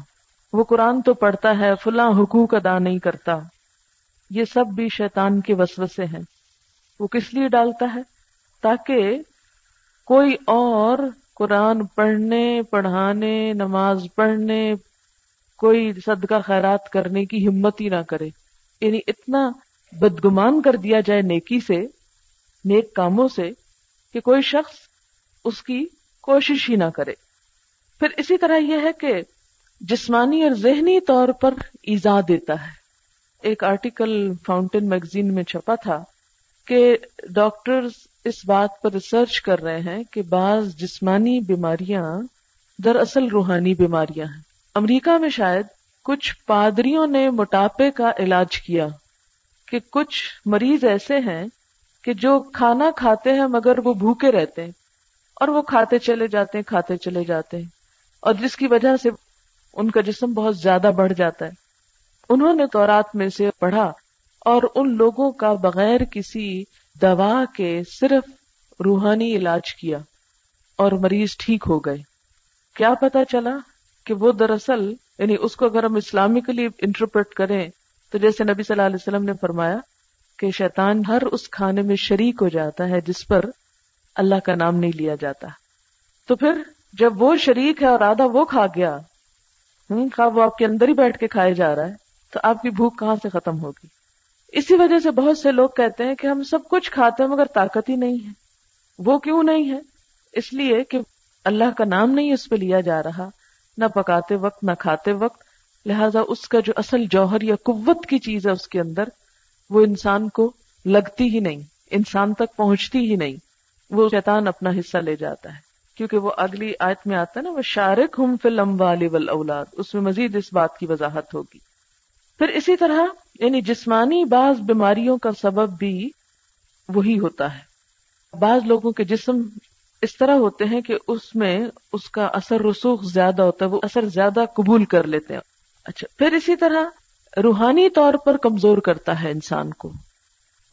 S1: وہ قرآن تو پڑھتا ہے، فلاں حقوق ادا نہیں کرتا۔ یہ سب بھی شیطان کے وسوسے ہیں۔ وہ کس لیے ڈالتا ہے؟ تاکہ کوئی اور قرآن پڑھنے، پڑھانے، نماز پڑھنے، کوئی صدقہ خیرات کرنے کی ہمت ہی نہ کرے۔ یعنی اتنا بدگمان کر دیا جائے نیکی سے، نیک کاموں سے، کہ کوئی شخص اس کی کوشش ہی نہ کرے۔ پھر اسی طرح یہ ہے کہ جسمانی اور ذہنی طور پر ایزا دیتا ہے۔ ایک آرٹیکل فاؤنٹین میگزین میں چھپا تھا کہ ڈاکٹر اس بات پر ریسرچ کر رہے ہیں کہ بعض جسمانی بیماریاں دراصل روحانی بیماریاں ہیں۔ امریکہ میں شاید کچھ پادریوں نے موٹاپے کا علاج کیا کہ کچھ مریض ایسے ہیں کہ جو کھانا کھاتے ہیں مگر وہ بھوکے رہتے ہیں اور وہ کھاتے چلے جاتے ہیں، کھاتے چلے جاتے ہیں اور جس کی وجہ سے ان کا جسم بہت زیادہ بڑھ جاتا ہے۔ انہوں نے تورات میں سے پڑھا اور ان لوگوں کا بغیر کسی دوا کے صرف روحانی علاج کیا اور مریض ٹھیک ہو گئے۔ کیا پتا چلا کہ وہ دراصل یعنی اس کو اگر ہم اسلامکلی انٹرپریٹ کریں، تو جیسے نبی صلی اللہ علیہ وسلم نے فرمایا کہ شیطان ہر اس کھانے میں شریک ہو جاتا ہے جس پر اللہ کا نام نہیں لیا جاتا۔ تو پھر جب وہ شریک ہے اور آدھا وہ کھا گیا، ہوں وہ آپ کے اندر ہی بیٹھ کے کھائے جا رہا ہے۔ تو آپ کی بھوک کہاں سے ختم ہوگی؟ اسی وجہ سے بہت سے لوگ کہتے ہیں کہ ہم سب کچھ کھاتے ہیں مگر طاقت ہی نہیں ہے۔ وہ کیوں نہیں ہے؟ اس لیے کہ اللہ کا نام نہیں اس پہ لیا جا رہا۔ نہ پکاتے وقت، نہ کھاتے وقت۔ لہذا اس کا جو اصل جوہر یا قوت کی چیز ہے اس کے اندر، وہ انسان کو لگتی ہی نہیں، انسان تک پہنچتی ہی نہیں۔ وہ شیطان اپنا حصہ لے جاتا ہے۔ کیونکہ وہ اگلی آیت میں آتا ہے نا وہ شارک ہم فلم والی اولاد اس میں مزید اس بات کی وضاحت ہوگی۔ پھر اسی طرح یعنی جسمانی بعض بیماریوں کا سبب بھی وہی ہوتا ہے۔ بعض لوگوں کے جسم اس طرح ہوتے ہیں کہ اس میں اس کا اثر رسوخ زیادہ ہوتا ہے، وہ اثر زیادہ قبول کر لیتے ہیں۔ اچھا پھر اسی طرح روحانی طور پر کمزور کرتا ہے انسان کو،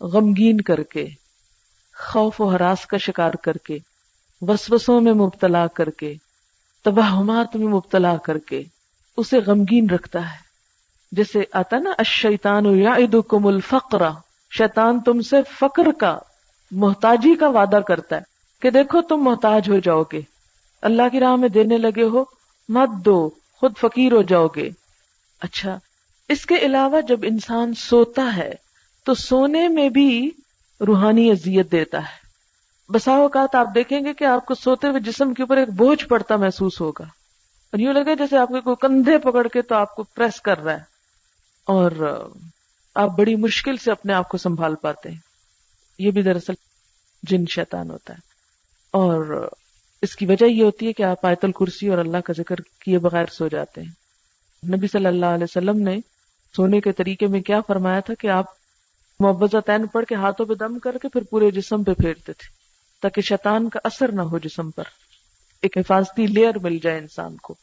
S1: غمگین کر کے، خوف و حراس کا شکار کر کے، وسوسوں میں مبتلا کر کے، تباہمات میں مبتلا کر کے، اسے غمگین رکھتا ہے۔ جیسے آتا نا اشیتان یا کم الفقرا شیطان تم سے فقر کا، محتاجی کا وعدہ کرتا ہے کہ دیکھو تم محتاج ہو جاؤ گے۔ اللہ کی راہ میں دینے لگے ہو، مت دو، خود فقیر ہو جاؤ گے۔ اچھا اس کے علاوہ جب انسان سوتا ہے، تو سونے میں بھی روحانی اذیت دیتا ہے۔ بسا اوقات آپ دیکھیں گے کہ آپ کو سوتے ہوئے جسم کے اوپر ایک بوجھ پڑتا محسوس ہوگا۔ اور یوں لگے جیسے آپ کو کندھے پکڑ کے تو آپ کو پریس کر رہا ہے۔ اور آپ بڑی مشکل سے اپنے آپ کو سنبھال پاتے ہیں۔ یہ بھی دراصل جن شیطان ہوتا ہے۔ اور اس کی وجہ یہ ہوتی ہے کہ آپ آیت الکرسی اور اللہ کا ذکر کیے بغیر سو جاتے ہیں۔ نبی صلی اللہ علیہ وسلم نے سونے کے طریقے میں کیا فرمایا تھا کہ آپ محبت تعین پڑھ کے ہاتھوں پہ دم کر کے پھر پورے جسم پہ پھیرتے تھے تاکہ شیطان کا اثر نہ ہو جسم پر۔ ایک حفاظتی لیئر مل جائے انسان کو۔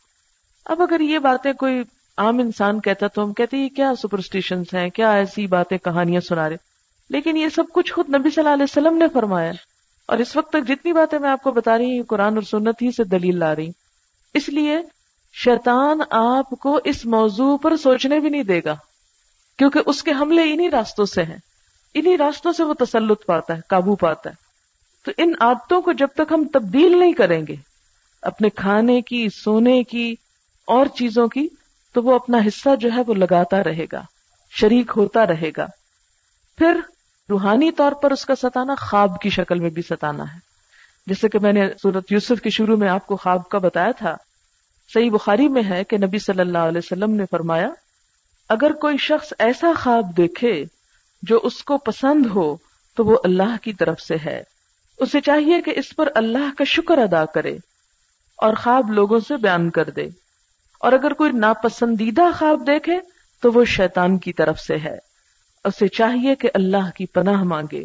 S1: اب اگر یہ باتیں کوئی عام انسان کہتا تو ہم کہتے ہیں کیا سپرسٹیشن ہیں؟ کیا ایسی باتیں، کہانیاں سنا رہے لیکن یہ سب کچھ خود نبی صلی اللہ علیہ وسلم نے فرمایا اور اس وقت تک جتنی باتیں میں آپ کو بتا رہی ہوں قرآن اور سنت ہی سے دلیل لا رہی اس لیے شیطان آپ کو اس موضوع پر سوچنے بھی نہیں دے گا، کیونکہ اس کے حملے انہی راستوں سے ہیں۔ انہی راستوں سے وہ تسلط پاتا ہے، قابو پاتا ہے۔ تو ان عادتوں کو جب تک ہم تبدیل نہیں کریں گے، اپنے کھانے کی، سونے کی اور چیزوں کی تو وہ اپنا حصہ جو ہے وہ لگاتا رہے گا، شریک ہوتا رہے گا۔ پھر روحانی طور پر اس کا ستانا خواب کی شکل میں بھی ستانا ہے۔ جیسے کہ میں نے سورت یوسف کے شروع میں آپ کو خواب کا بتایا تھا، صحیح بخاری میں ہے کہ نبی صلی اللہ علیہ وسلم نے فرمایا، اگر کوئی شخص ایسا خواب دیکھے جو اس کو پسند ہو، تو وہ اللہ کی طرف سے ہے۔ اسے چاہیے کہ اس پر اللہ کا شکر ادا کرے اور خواب لوگوں سے بیان کر دے۔ اور اگر کوئی ناپسندیدہ خواب دیکھے تو وہ شیطان کی طرف سے ہے۔ اسے چاہیے کہ اللہ کی پناہ مانگے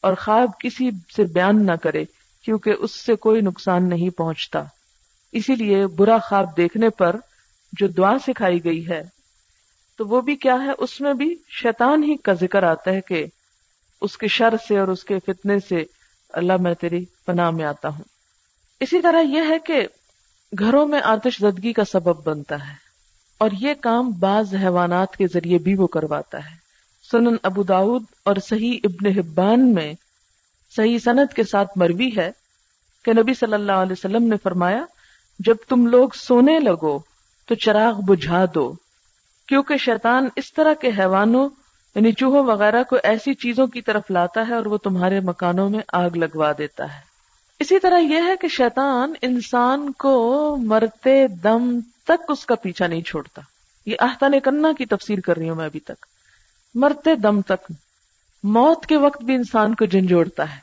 S1: اور خواب کسی سے بیان نہ کرے کیونکہ اس سے کوئی نقصان نہیں پہنچتا۔ اسی لیے برا خواب دیکھنے پر جو دعا سکھائی گئی ہے تو وہ بھی کیا ہے؟ اس میں بھی شیطان ہی کا ذکر آتا ہے کہ اس کے شر سے اور اس کے فتنے سے اللہ میں تیری پناہ میں آتا ہوں۔ اسی طرح یہ ہے کہ گھروں میں آتش زدگی کا سبب بنتا ہے اور یہ کام بعض حیوانات کے ذریعے بھی وہ کرواتا ہے۔ سنن ابو داود اور صحیح ابن حبان میں صحیح صنعت کے ساتھ مروی ہے کہ نبی صلی اللہ علیہ وسلم نے فرمایا، جب تم لوگ سونے لگو تو چراغ بجھا دو، کیونکہ شیطان اس طرح کے حیوانوں یعنی چوہوں وغیرہ کو ایسی چیزوں کی طرف لاتا ہے اور وہ تمہارے مکانوں میں آگ لگوا دیتا ہے۔ اسی طرح یہ ہے کہ شیطان انسان کو مرتے دم تک اس کا پیچھا نہیں چھوڑتا۔ یہ آہتان کرنا کی تفسیر کر رہی ہوں میں ابھی تک۔ مرتے دم تک موت کے وقت بھی انسان کو جھنجھوڑتا ہے۔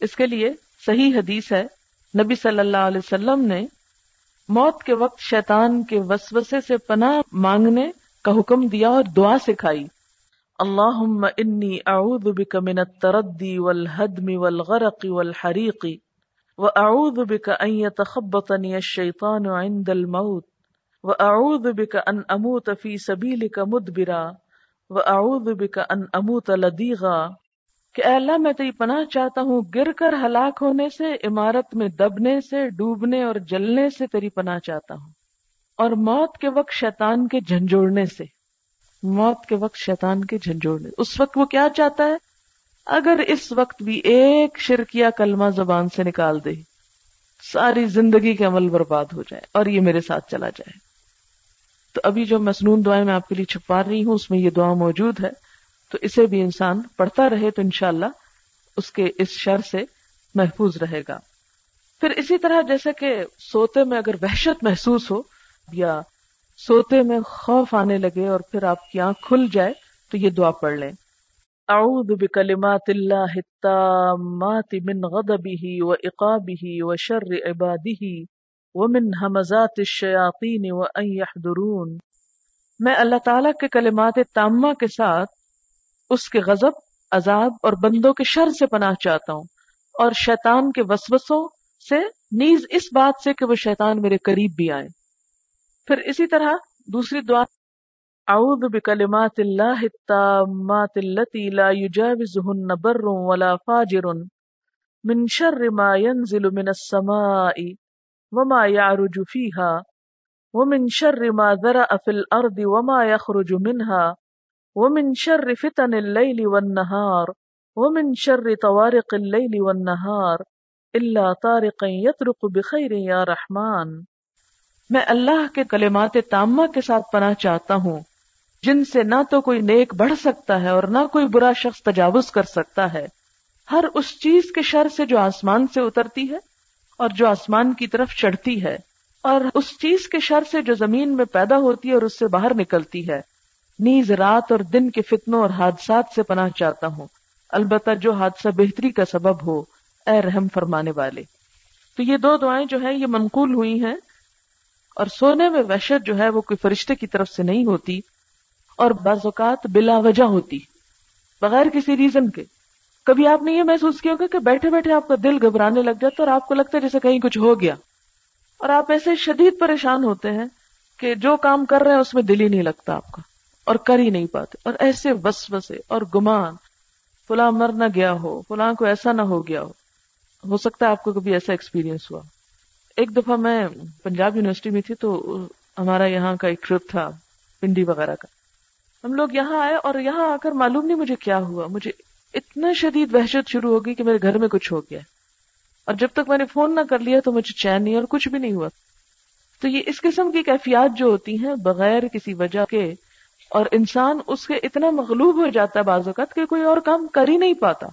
S1: اس کے لیے صحیح حدیث ہے، نبی صلی اللہ علیہ وسلم نے موت کے وقت شیطان کے وسوسے سے پناہ مانگنے کا حکم دیا اور دعا سکھائی۔ اللهم إني أعوذ بك من التردي والهدم والغرق والحريق وأعوذ بك أن يتخبطني الشيطان عند الموت و اعوذ بک ان اموت فی سبیلک مدبرا و اعوذ بک ان اموت لدیغا کہ اے اللہ، میں تیری پناہ چاہتا ہوں، گر کر ہلاک ہونے سے، عمارت میں دبنے سے، ڈوبنے اور جلنے سے تیری پناہ چاہتا ہوں۔ اور موت کے وقت شیطان کے جھنجھوڑنے سے۔ موت کے وقت شیطان کے جھنجھوڑنے۔ اس وقت وہ کیا چاہتا ہے؟ اگر اس وقت بھی ایک شرکیہ کلمہ زبان سے نکال دے، ساری زندگی کے عمل برباد ہو جائے اور یہ میرے ساتھ چلا جائے۔ تو ابھی جو مسنون دعائیں میں آپ کے لیے چھپا رہی ہوں، اس میں یہ دعا موجود ہے۔ تو اسے بھی انسان پڑھتا رہے تو انشاءاللہ اس کے اس شر سے محفوظ رہے گا۔ پھر اسی طرح جیسے کہ سوتے میں اگر وحشت محسوس ہو یا سوتے میں خوف آنے لگے اور پھر آپ کی آنکھ کھل جائے، تو یہ دعا پڑھ لیں۔ اعوذ بکلمات اللہ التامات من غضبه وعقابه وشر عباده ومن همزات الشیاطین وان يحضرون. میں اللہ تعالیٰ کے کلمات تامہ کے ساتھ اس کے غضب، عذاب اور بندوں کے شر سے پناہ چاہتا ہوں اور شیطان کے وسوسوں سے نیز اس بات سے کہ وہ شیطان میرے قریب بھی آئے۔ پھر اسی طرح دوسری دعا اعوذ بکلمات اللہ التامات اللتی لا یجاوزہن بر ولا فاجر من شر ما ينزل من السماء وما يعرج فيها ومن شر ما ذرأ في الارض وما يخرج منها ومن شر فتن الليل والنهار ومن شر طوارق الليل والنهار الا طارقا يطرق بخير يا رحمان میں اللہ کے کلمات تامہ کے ساتھ پناہ چاہتا ہوں جن سے نہ تو کوئی نیک بڑھ سکتا ہے اور نہ کوئی برا شخص تجاوز کر سکتا ہے۔ ہر اس چیز کے شر سے جو آسمان سے اترتی ہے اور جو آسمان کی طرف چڑھتی ہے، اور اس چیز کے شر سے جو زمین میں پیدا ہوتی ہے اور اس سے باہر نکلتی ہے۔ نیز رات اور دن کے فتنوں اور حادثات سے پناہ چاہتا ہوں۔ البتہ جو حادثہ بہتری کا سبب ہو، اے رحم فرمانے والے۔ تو یہ دو دعائیں جو ہیں، یہ منقول ہوئی ہیں اور سونے میں وحشت جو ہے، وہ کوئی فرشتے کی طرف سے نہیں ہوتی۔ اور بعض اوقات بلا وجہ ہوتی، بغیر کسی ریزن کے۔ کبھی آپ نے یہ محسوس کیا ہوگا کہ بیٹھے بیٹھے آپ کا دل گھبرانے لگ جاتا اور آپ کو لگتا ہے جیسے کہیں کچھ ہو گیا۔ اور آپ ایسے شدید پریشان ہوتے ہیں کہ جو کام کر رہے ہیں اس میں دل ہی نہیں لگتا آپ کا، اور کر ہی نہیں پاتے۔ اور ایسے وسوسے اور گمان، فلاں مر نہ گیا ہو، فلاں کو ایسا نہ ہو گیا ہو۔ ہو سکتا ہے آپ کو کبھی ایسا ایکسپیرینس ہوا۔ ایک دفعہ میں پنجاب یونیورسٹی میں تھی تو ہمارا یہاں کا ایک ٹرپ تھا، پنڈی وغیرہ کا۔ ہم لوگ یہاں آئے اور یہاں آ کر معلوم نہیں مجھے کیا ہوا۔ مجھے اتنا شدید وحشت شروع ہو گئی کہ میرے گھر میں کچھ ہو گیا۔ اور جب تک میں نے فون نہ کر لیا تو مجھے چین نہیں اور کچھ بھی نہیں ہوا۔ تو یہ اس قسم کی کیفیات جو ہوتی ہیں بغیر کسی وجہ کے، اور انسان اس کے اتنا مغلوب ہو جاتا ہے بعض اوقات کہ کوئی اور کام کر ہی نہیں پاتا۔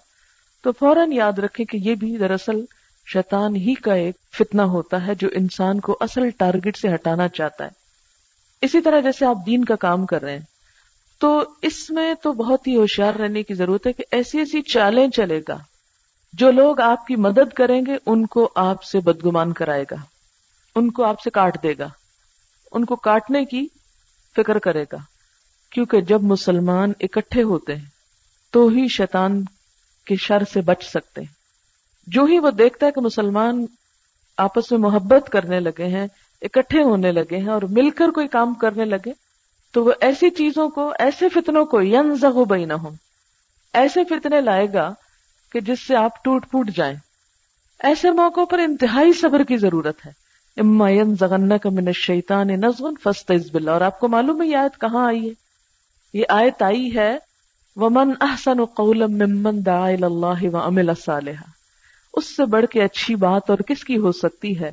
S1: تو فوراً یاد رکھے کہ یہ بھی دراصل شیطان ہی کا ایک فتنہ ہوتا ہے جو انسان کو اصل ٹارگٹ سے ہٹانا چاہتا ہے۔ اسی طرح جیسے آپ دین کا کام کر رہے ہیں۔ تو اس میں تو بہت ہی ہوشیار رہنے کی ضرورت ہے کہ ایسی ایسی چالیں چلے گا۔ جو لوگ آپ کی مدد کریں گے، ان کو آپ سے بدگمان کرائے گا۔ ان کو آپ سے کاٹ دے گا۔ ان کو کاٹنے کی فکر کرے گا۔ کیونکہ جب مسلمان اکٹھے ہوتے ہیں، تو ہی شیطان کے شر سے بچ سکتے ہیں۔ جو ہی وہ دیکھتا ہے کہ مسلمان آپس میں محبت کرنے لگے ہیں، اکٹھے ہونے لگے ہیں اور مل کر کوئی کام کرنے لگے تو وہ ایسی چیزوں کو، ایسے فتنوں کو ین زغو نہ ایسے فتنے لائے گا کہ جس سے آپ ٹوٹ پوٹ جائیں۔ ایسے موقعوں پر انتہائی صبر کی ضرورت ہے۔ اما ین زغن کا من شیتان نزغن فسط اور آپ کو معلوم ہے یہ آیت کہاں آئی ہے؟ یہ آیت آئی ہے، ومن احسن قولا ممن دعا اللہ وعمل صالحا۔ اس سے بڑھ کے اچھی بات اور کس کی ہو سکتی ہے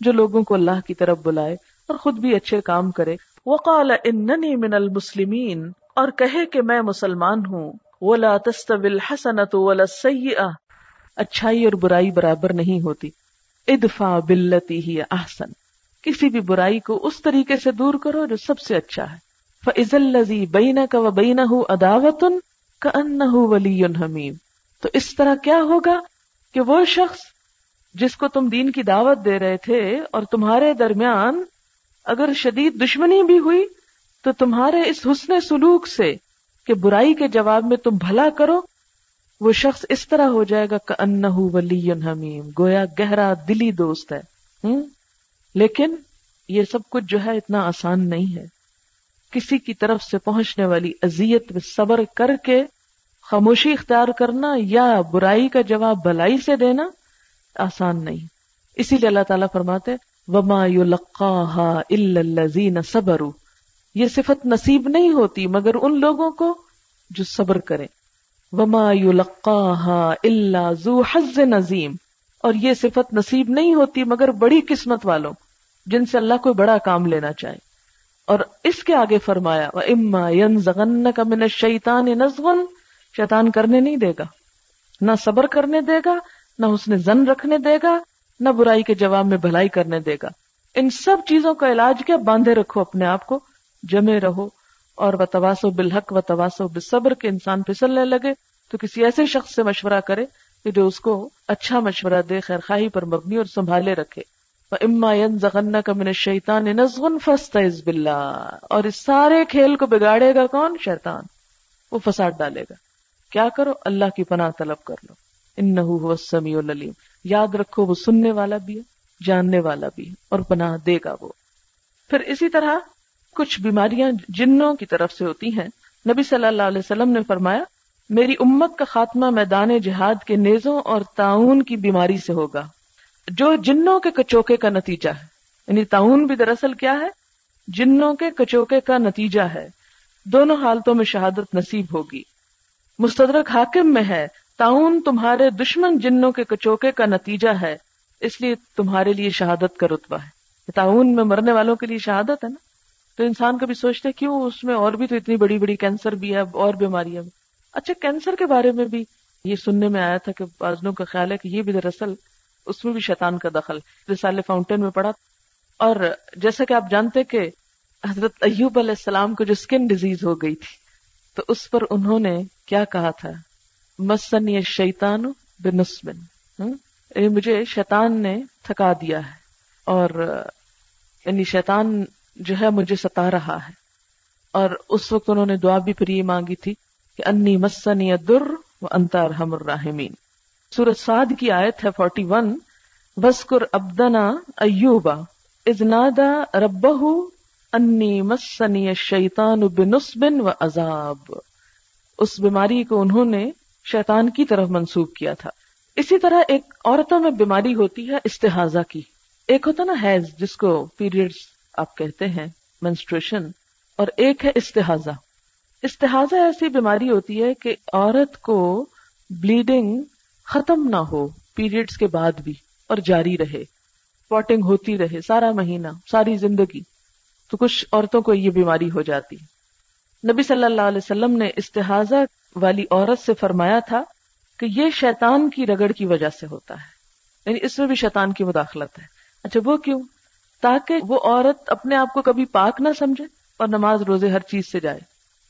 S1: جو لوگوں کو اللہ کی طرف بلائے اور خود بھی اچھے کام کرے۔ وقال اننی من المسلمین، اور کہے کہ میں مسلمان ہوں، ولا تستوی الحسنۃ ولا السیئہ۔ اچھائی اور برائی برابر نہیں ہوتی۔ ادفع باللتی ہی احسن۔ کسی بھی برائی کو اس طریقے سے دور کرو جو سب سے اچھا ہے۔ فَإِذَا الَّذِي بَيْنَكَ وَبَيْنَهُ أَدَاوَةٌ كَأَنَّهُ وَلِيٌّ حَمِيمٌ۔ تو اس طرح کیا ہوگا کہ وہ شخص جس کو تم دین کی دعوت دے رہے تھے اور تمہارے درمیان اگر شدید دشمنی بھی ہوئی تو تمہارے اس حسن سلوک سے کہ برائی کے جواب میں تم بھلا کرو، وہ شخص اس طرح ہو جائے گا کہ انہ ولی حمیم۔ گویا گہرا دلی دوست ہے۔ لیکن یہ سب کچھ جو ہے اتنا آسان نہیں ہے۔ کسی کی طرف سے پہنچنے والی اذیت میں صبر کر کے خاموشی اختیار کرنا یا برائی کا جواب بلائی سے دینا آسان نہیں۔ اسی لیے اللہ تعالیٰ فرماتے وما الزین صبر یہ صفت نصیب نہیں ہوتی مگر ان لوگوں کو جو صبر کرے وما الا ذو حظ نظیم اور یہ صفت نصیب نہیں ہوتی مگر بڑی قسمت والوں، جن سے اللہ کوئی بڑا کام لینا چاہے۔ اور اس کے آگے فرمایا اما من شیتان نزغن شیطان کرنے نہیں دے گا، نہ صبر کرنے دے گا، نہ اس نے زن رکھنے دے گا۔ نہ برائی کے جواب میں بھلائی کرنے دے گا۔ ان سب چیزوں کا علاج کیا؟ باندھے رکھو اپنے آپ کو، جمے رہو اور و تواسو بالحق و تواسو بصبر کے انسان پھسلنے لگے۔ تو کسی ایسے شخص سے مشورہ کرے کہ جو اس کو اچھا مشورہ دے، خیر خواہی پر مبنی اور سنبھالے رکھے۔ اما زغن کا من شیتان نزغن فسط باللہ اور اس سارے کھیل کو بگاڑے گا کون؟ شیطان۔ وہ فساد ڈالے گا۔ کیا کرو؟ اللہ کی پناہ طلب کر لو۔ ان سمیع العلیم۔ یاد رکھو وہ سننے والا بھی ہے، جاننے والا بھی ہے، اور پناہ دے گا وہ۔ پھر اسی طرح کچھ بیماریاں جنوں کی طرف سے ہوتی ہیں۔ نبی صلی اللہ علیہ وسلم نے فرمایا، میری امت کا خاتمہ میدان جہاد کے نیزوں اور تعاون کی بیماری سے ہوگا۔ جو جنوں کے کچوکے کا نتیجہ ہے۔ یعنی تعاون بھی دراصل کیا ہے؟ جنوں کے کچوکے کا نتیجہ ہے۔ دونوں حالتوں میں شہادت نصیب ہوگی۔ مستدرک حاکم میں ہے۔ تعاون تمہارے دشمن جنوں کے کچوکے کا نتیجہ ہے، اس لیے تمہارے لیے شہادت کا رتبہ ہے۔ تعاون میں مرنے والوں کے لیے شہادت ہے نا؟ تو انسان کبھی سوچتے کیوں اس میں اور بھی تو اتنی بڑی بڑی کینسر بھی ہے اور بیماریاں بھی۔ اچھا کینسر کے بارے میں بھی یہ سننے میں آیا تھا کہ بازنوں کا خیال ہے کہ یہ بھی دراصل اس میں بھی شیطان کا دخل رسالے فاؤنٹین میں پڑا اور جیسا کہ آپ جانتے کہ حضرت ایوب علیہ السلام کو جو اسکن ڈیزیز ہو گئی تھی، تو اس پر انہوں نے کیا کہا تھا؟ مسن یہ شیتان بنسبن مجھے شیطان نے تھکا دیا ہے۔ اور یعنی شیطان جو ہے مجھے ستا رہا ہے۔ اور اس وقت انہوں نے دعا بھی پھر یہ مانگی تھی کہ انی مسنی در و انتار ہم الرحمین سورت سعد کی آیت ہے فورٹی ون۔ بسکر ابدنا ایوبا ازنادا رب انی مسنی شیتان بنسبن و عذاب۔ اس بیماری کو انہوں نے شیطان کی طرف منسوخ کیا تھا۔ اسی طرح ایک عورتوں میں بیماری ہوتی ہے استحاظہ کی۔ ایک ہوتا نا حیض، جس کو پیریڈز آپ کہتے ہیں منسٹریشن اور ایک ہے استحاظہ استحاظہ ایسی بیماری ہوتی ہے کہ عورت کو بلیڈنگ ختم نہ ہو پیریڈز کے بعد بھی، اور جاری رہے۔ پوٹنگ ہوتی رہے سارا مہینہ، ساری زندگی۔ تو کچھ عورتوں کو یہ بیماری ہو جاتی۔ نبی صلی اللہ علیہ وسلم نے استحاظہ والی عورت سے فرمایا تھا کہ یہ شیطان کی رگڑ کی وجہ سے ہوتا ہے۔ یعنی اس میں بھی شیطان کی مداخلت ہے۔ اچھا وہ کیوں؟ تاکہ وہ عورت اپنے آپ کو کبھی پاک نہ سمجھے اور نماز روزے ہر چیز سے جائے۔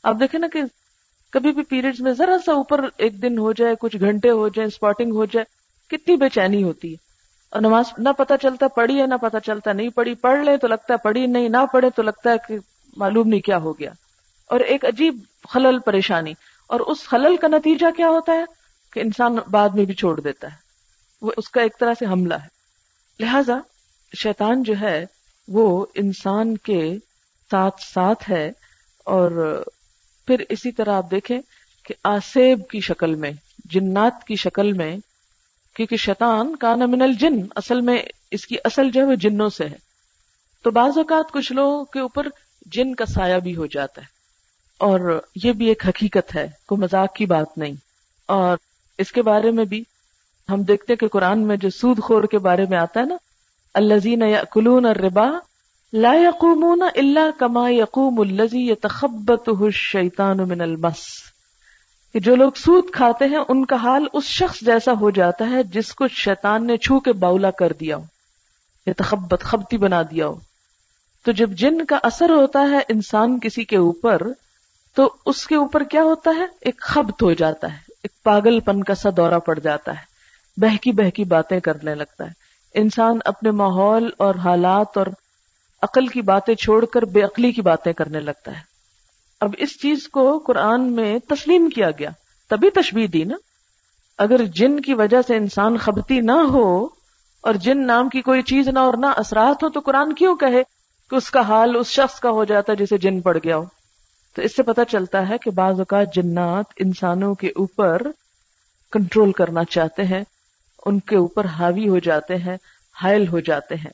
S1: آپ دیکھیں نا کہ کبھی بھی پیریڈز میں ذرا سا اوپر ایک دن ہو جائے، کچھ گھنٹے ہو جائے اسپاٹنگ ہو جائے، کتنی بے چینی ہوتی ہے۔ اور نماز نہ پتا چلتا پڑھی ہے، نہ پتا چلتا نہیں پڑھی، پڑھ لے تو لگتا ہے پڑھی نہیں، نہ پڑھے تو لگتا ہے کہ معلوم نہیں کیا ہو گیا۔ اور ایک عجیب خلل پریشانی۔ اور اس خلل کا نتیجہ کیا ہوتا ہے کہ انسان بعد میں بھی چھوڑ دیتا ہے۔ وہ اس کا ایک طرح سے حملہ ہے۔ لہذا شیطان جو ہے، وہ انسان کے ساتھ ساتھ ہے اور پھر اسی طرح آپ دیکھیں کہ آسیب کی شکل میں، جنات کی شکل میں، کیونکہ شیطان کا من الجن، اصل میں اس کی اصل جو ہے وہ جنوں سے ہے۔ تو بعض اوقات کچھ لوگوں کے اوپر جن کا سایہ بھی ہو جاتا ہے۔ اور یہ بھی ایک حقیقت ہے کوئی مذاق کی بات نہیں۔ اور اس کے بارے میں بھی ہم دیکھتے کہ قرآن میں جو سود خور کے بارے میں آتا ہے نا الزین یا کلون ربا لا یقومون اللہ کما یقوم الزی تخبت شیطان من المس کہ جو لوگ سود کھاتے ہیں، ان کا حال اس شخص جیسا ہو جاتا ہے جس کو شیطان نے چھو کے باؤلا کر دیا ہو یا تخبت خبتی بنا دیا ہو۔ تو جب جن کا اثر ہوتا ہے انسان کسی کے اوپر تو اس کے اوپر کیا ہوتا ہے؟ ایک خبت ہو جاتا ہے، ایک پاگل پن کا سا دورہ پڑ جاتا ہے، بہکی بہکی باتیں کرنے لگتا ہے۔ انسان اپنے ماحول اور حالات اور عقل کی باتیں چھوڑ کر بے عقلی کی باتیں کرنے لگتا ہے۔ اب اس چیز کو قرآن میں تسلیم کیا گیا۔ تبھی تشبیح دی نا۔ اگر جن کی وجہ سے انسان خبتی نہ ہو اور جن نام کی کوئی چیز نہ اور نہ اثرات ہو تو قرآن کیوں کہے کہ اس کا حال اس شخص کا ہو جاتا ہے جسے جن پڑ گیا ہو؟ تو اس سے پتا چلتا ہے کہ بعض اوقات جنات انسانوں کے اوپر کنٹرول کرنا چاہتے ہیں، ان کے اوپر حاوی ہو جاتے ہیں، حائل ہو جاتے ہیں۔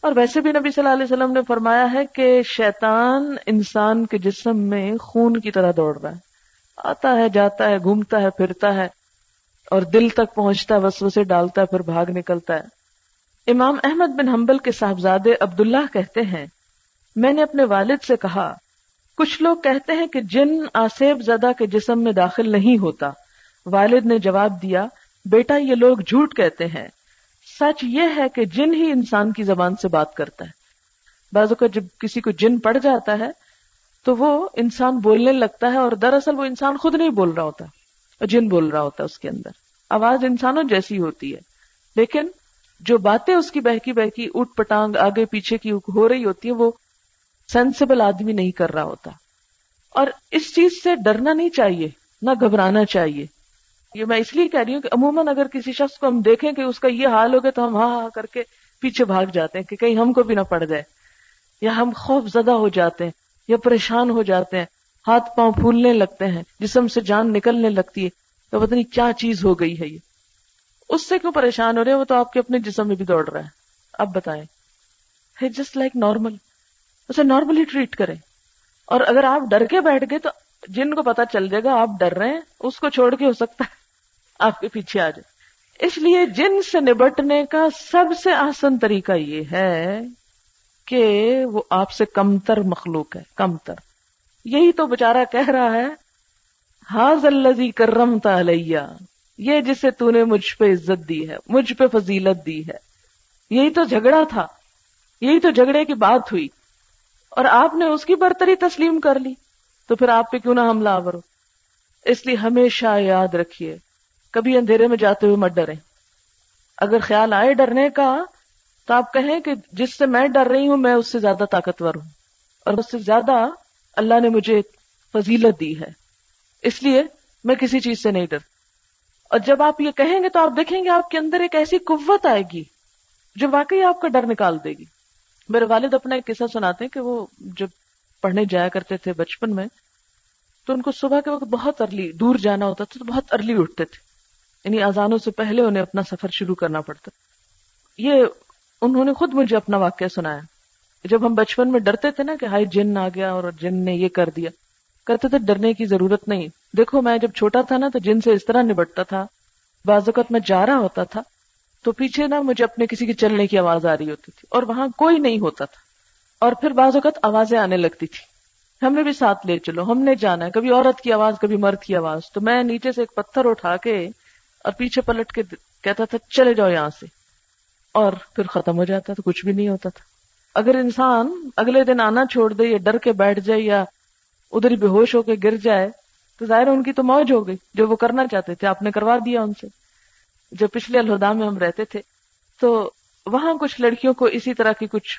S1: اور ویسے بھی نبی صلی اللہ علیہ وسلم نے فرمایا ہے کہ شیطان انسان کے جسم میں خون کی طرح دوڑ رہا ہے۔ آتا ہے، جاتا ہے، گھومتا ہے، پھرتا ہے اور دل تک پہنچتا ہے وسو سے ڈالتا ہے، پھر بھاگ نکلتا ہے۔ امام احمد بن حنبل کے صاحبزادے عبداللہ کہتے ہیں، میں نے اپنے والد سے کہا کچھ لوگ کہتے ہیں کہ جن آسیب زدہ کے جسم میں داخل نہیں ہوتا۔ والد نے جواب دیا، بیٹا، یہ لوگ جھوٹ کہتے ہیں۔ سچ یہ ہے کہ جن ہی انسان کی زبان سے بات کرتا ہے۔ بعض اوقات جب کسی کو جن پڑ جاتا ہے، تو وہ انسان بولنے لگتا ہے اور دراصل وہ انسان خود نہیں بول رہا ہوتا اور جن بول رہا ہوتا ہے اس کے اندر۔ آواز انسانوں جیسی ہوتی ہے، لیکن جو باتیں اس کی بہکی بہکی اٹھ پٹانگ آگے پیچھے کی ہو رہی ہوتی ہے وہ سینسیبل آدمی نہیں کر رہا ہوتا۔ اور اس چیز سے ڈرنا نہیں چاہیے، نہ گھبرانا چاہیے۔ یہ میں اس لیے کہہ رہی ہوں کہ عموماً اگر کسی شخص کو ہم دیکھیں کہ اس کا یہ حال ہو گیا تو ہم ہاں ہاں کر کے پیچھے بھاگ جاتے ہیں کہ کہیں ہم کو بھی نہ پڑ جائے۔ یا ہم خوف زدہ ہو جاتے ہیں، یا پریشان ہو جاتے ہیں، ہاتھ پاؤں پھولنے لگتے ہیں، جسم سے جان نکلنے لگتی ہے تو پتہ نہیں کیا چیز ہو گئی ہے یہ۔ اس سے کیوں پریشان ہو رہے ہیں وہ تو آپ کے اپنے جسم میں بھی دوڑ رہا ہے۔ اب بتائیں۔ جسٹ لائک نارمل اسے نارملی ٹریٹ کریں۔ اور اگر آپ ڈر کے بیٹھ گئے تو جن کو پتا چل جائے گا آپ ڈر رہے ہیں، اس کو چھوڑ کے ہو سکتا ہے۔ آپ کے پیچھے آ جائے اس لیے جن سے نبٹنے کا سب سے آسن طریقہ یہ ہے کہ وہ آپ سے کمتر مخلوق ہے، کمتر۔ یہی تو بےچارا کہہ رہا ہے ہاض الزی کرم علیہ یہ جسے تو نے مجھ پہ عزت دی ہے، مجھ پہ فضیلت دی ہے۔ یہی تو جھگڑا تھا۔ یہی تو جھگڑے کی بات ہوئی۔ اور آپ نے اس کی برتری تسلیم کر لی، تو پھر آپ پہ کیوں نہ حملہ آور ہو اس لیے ہمیشہ یاد رکھیے، کبھی اندھیرے میں جاتے ہوئے مت ڈرے اگر خیال آئے ڈرنے کا، تو آپ کہیں کہ جس سے میں ڈر رہی ہوں، میں اس سے زیادہ طاقتور ہوں۔ اور اس سے زیادہ اللہ نے مجھے فضیلت دی ہے۔ اس لیے میں کسی چیز سے نہیں ڈر۔ اور جب آپ یہ کہیں گے تو آپ دیکھیں گے آپ کے اندر ایک ایسی قوت آئے گی جو واقعی آپ کا ڈر نکال دے گی۔ میرے والد اپنا ایک قصہ سناتے ہیں کہ وہ جب پڑھنے جایا کرتے تھے بچپن میں، تو ان کو صبح کے وقت بہت ارلی دور جانا ہوتا تھا، تو بہت ارلی اٹھتے تھے۔ یعنی اذانوں سے پہلے انہیں اپنا سفر شروع کرنا پڑتا۔ یہ انہوں نے خود مجھے اپنا واقعہ سنایا۔ جب ہم بچپن میں ڈرتے تھے نا کہ ہائی جن آ گیا اور جن نے یہ کر دیا، کرتے تھے ڈرنے کی ضرورت نہیں۔ دیکھو میں جب چھوٹا تھا نا، تو جن سے اس طرح نبٹتا تھا۔ بعض اوقات میں جا رہا ہوتا تھا۔ تو پیچھے نا مجھے اپنے کسی کے چلنے کی آواز آ رہی ہوتی تھی اور وہاں کوئی نہیں ہوتا تھا اور پھر بعض اوقات آوازیں آنے لگتی تھی ہمیں بھی ساتھ لے چلو، ہم نے جانا ہے، کبھی عورت کی آواز، کبھی مرد کی آواز۔ تو میں نیچے سے ایک پتھر اٹھا کے اور پیچھے پلٹ کے کہتا تھا، چلے جاؤ یہاں سے۔ اور پھر ختم ہو جاتا تو کچھ بھی نہیں ہوتا تھا۔ اگر انسان اگلے دن آنا چھوڑ دے یا ڈر کے بیٹھ جائے یا ادھر ہی بے ہوش ہو کے گر جائے، تو ظاہر ان کی تو موج ہو گئی، جو وہ کرنا چاہتے تھے، آپ نے کروا دیا ان سے۔ جو پچھلے الہدا میں ہم رہتے تھے، تو وہاں کچھ لڑکیوں کو اسی طرح کی کچھ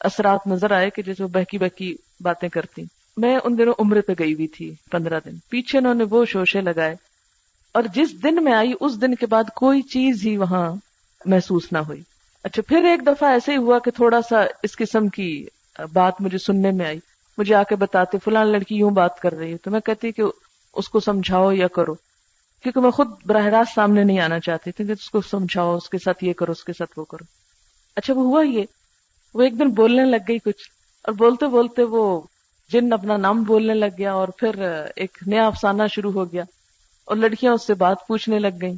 S1: اثرات نظر آئے کہ جیسے وہ بہکی بہکی باتیں کرتی۔ میں ان دنوں عمرے پہ گئی ہوئی تھی، پندرہ دن۔ پیچھے انہوں نے وہ شوشے لگائے۔ اور جس دن میں آئی، اس دن کے بعد کوئی چیز ہی وہاں محسوس نہ ہوئی۔ اچھا پھر ایک دفعہ ایسے ہی ہوا کہ تھوڑا سا اس قسم کی بات مجھے سننے میں آئی۔ مجھے آ کے بتاتے، فلان لڑکی یوں بات کر رہی ہے۔ تو میں کہتی کہ اس کو سمجھاؤ یا کرو۔ کیونکہ میں خود براہ راست سامنے نہیں آنا چاہتی تھی کہ اس کو سمجھاؤ، اس کے ساتھ یہ کرو، اس کے ساتھ وہ کرو۔ اچھا وہ ہوا یہ، وہ ایک دن بولنے لگ گئی کچھ۔ اور بولتے بولتے وہ جن اپنا نام بولنے لگ گیا اور پھر ایک نیا افسانہ شروع ہو گیا اور لڑکیاں اس سے بات پوچھنے لگ گئیں۔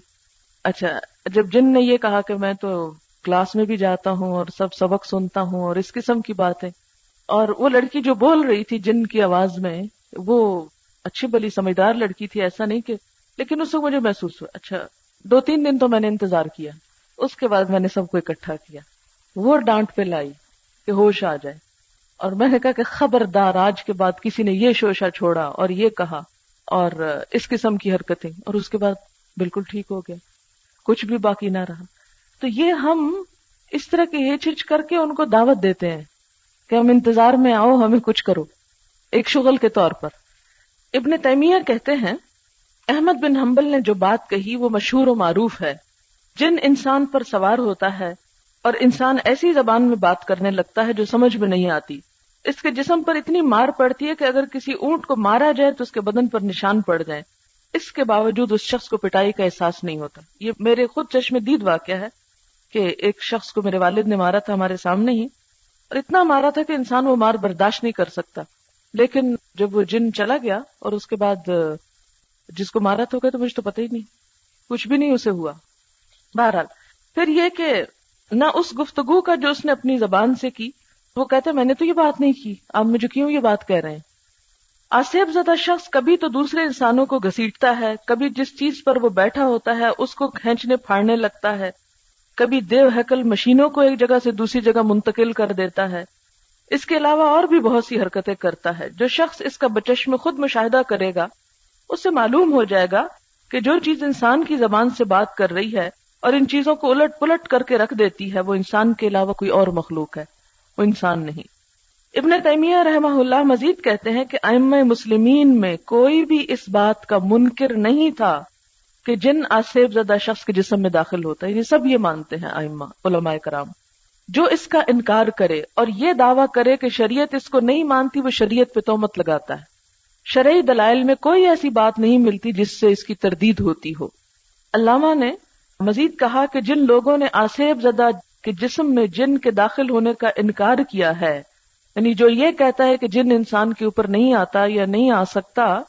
S1: اچھا جب جن نے یہ کہا کہ میں تو کلاس میں بھی جاتا ہوں اور سب سبق سنتا ہوں اور اس قسم کی بات ہے اور وہ لڑکی جو بول رہی تھی جن کی آواز میں، وہ اچھی بلی سمجھدار لڑکی تھی، ایسا نہیں کہ لیکن اس کو مجھے محسوس ہوا اچھا دو تین دن تو میں نے انتظار کیا، اس کے بعد میں نے سب کو اکٹھا کیا۔ وہ ڈانٹ پہ لائی کہ ہوش آ جائے۔ اور میں نے کہا کہ خبردار، آج کے بعد کسی نے یہ شوشا چھوڑا اور یہ کہا اور اس قسم کی حرکتیں۔ اور اس کے بعد بالکل ٹھیک ہو گیا۔ کچھ بھی باقی نہ رہا۔ تو یہ ہم اس طرح کے ہچ ہچ کر کے ان کو دعوت دیتے ہیں کہ ہم انتظار میں آؤ، ہمیں کچھ کرو۔ ایک شغل کے طور پر۔ ابن تیمیہ کہتے ہیں احمد بن حنبل نے جو بات کہی وہ مشہور و معروف ہے۔ جن انسان پر سوار ہوتا ہے اور انسان ایسی زبان میں بات کرنے لگتا ہے جو سمجھ میں نہیں آتی۔ اس کے جسم پر اتنی مار پڑتی ہے کہ اگر کسی اونٹ کو مارا جائے تو اس کے بدن پر نشان پڑ جائے۔ اس کے باوجود اس شخص کو پٹائی کا احساس نہیں ہوتا۔ یہ میرے خود چشم دید واقعہ ہے کہ ایک شخص کو میرے والد نے مارا تھا ہمارے سامنے ہی اور اتنا مارا تھا کہ انسان وہ مار برداشت نہیں کر سکتا۔ لیکن جب وہ جن چلا گیا اور اس کے بعد جس کو مارا تو گیا تو مجھے تو پتہ ہی نہیں۔ کچھ بھی نہیں اسے ہوا۔ بہرحال، پھر یہ کہ نہ اس گفتگو کا جو اس نے اپنی زبان سے کی، وہ کہتے میں نے تو یہ بات نہیں کی۔ آپ مجھے کیوں یہ بات کہہ رہے ہیں؟ آصیب زدہ شخص کبھی تو دوسرے انسانوں کو گھسیٹتا ہے، کبھی جس چیز پر وہ بیٹھا ہوتا ہے، اس کو کھینچنے، پھاڑنے لگتا ہے۔ کبھی دیو ہیکل مشینوں کو ایک جگہ سے دوسری جگہ منتقل کر دیتا ہے۔ اس کے علاوہ اور بھی بہت سی حرکتیں کرتا ہے۔ جو شخص اس کا بچشم خود مشاہدہ کرے گا اس سے معلوم ہو جائے گا کہ جو چیز انسان کی زبان سے بات کر رہی ہے اور ان چیزوں کو الٹ پلٹ کر کے رکھ دیتی ہے، وہ انسان کے علاوہ کوئی اور مخلوق ہے۔ وہ انسان نہیں۔ ابن تیمیہ رحمہ اللہ مزید کہتے ہیں کہ ام مسلمین میں کوئی بھی اس بات کا منکر نہیں تھا کہ جن آصف زدہ شخص کے جسم میں داخل ہوتا ہے۔ یہ سب یہ مانتے ہیں ائمہ، علماء کرام۔ جو اس کا انکار کرے اور یہ دعویٰ کرے کہ شریعت اس کو نہیں مانتی، وہ شریعت پہ تومت لگاتا ہے۔ شرعی دلائل میں کوئی ایسی بات نہیں ملتی جس سے اس کی تردید ہوتی ہو۔ علامہ نے مزید کہا کہ جن لوگوں نے آصیب زدہ کے جسم میں جن کے داخل ہونے کا انکار کیا ہے یعنی جو یہ کہتا ہے کہ جن انسان کے اوپر نہیں آتا یا نہیں آ سکتا،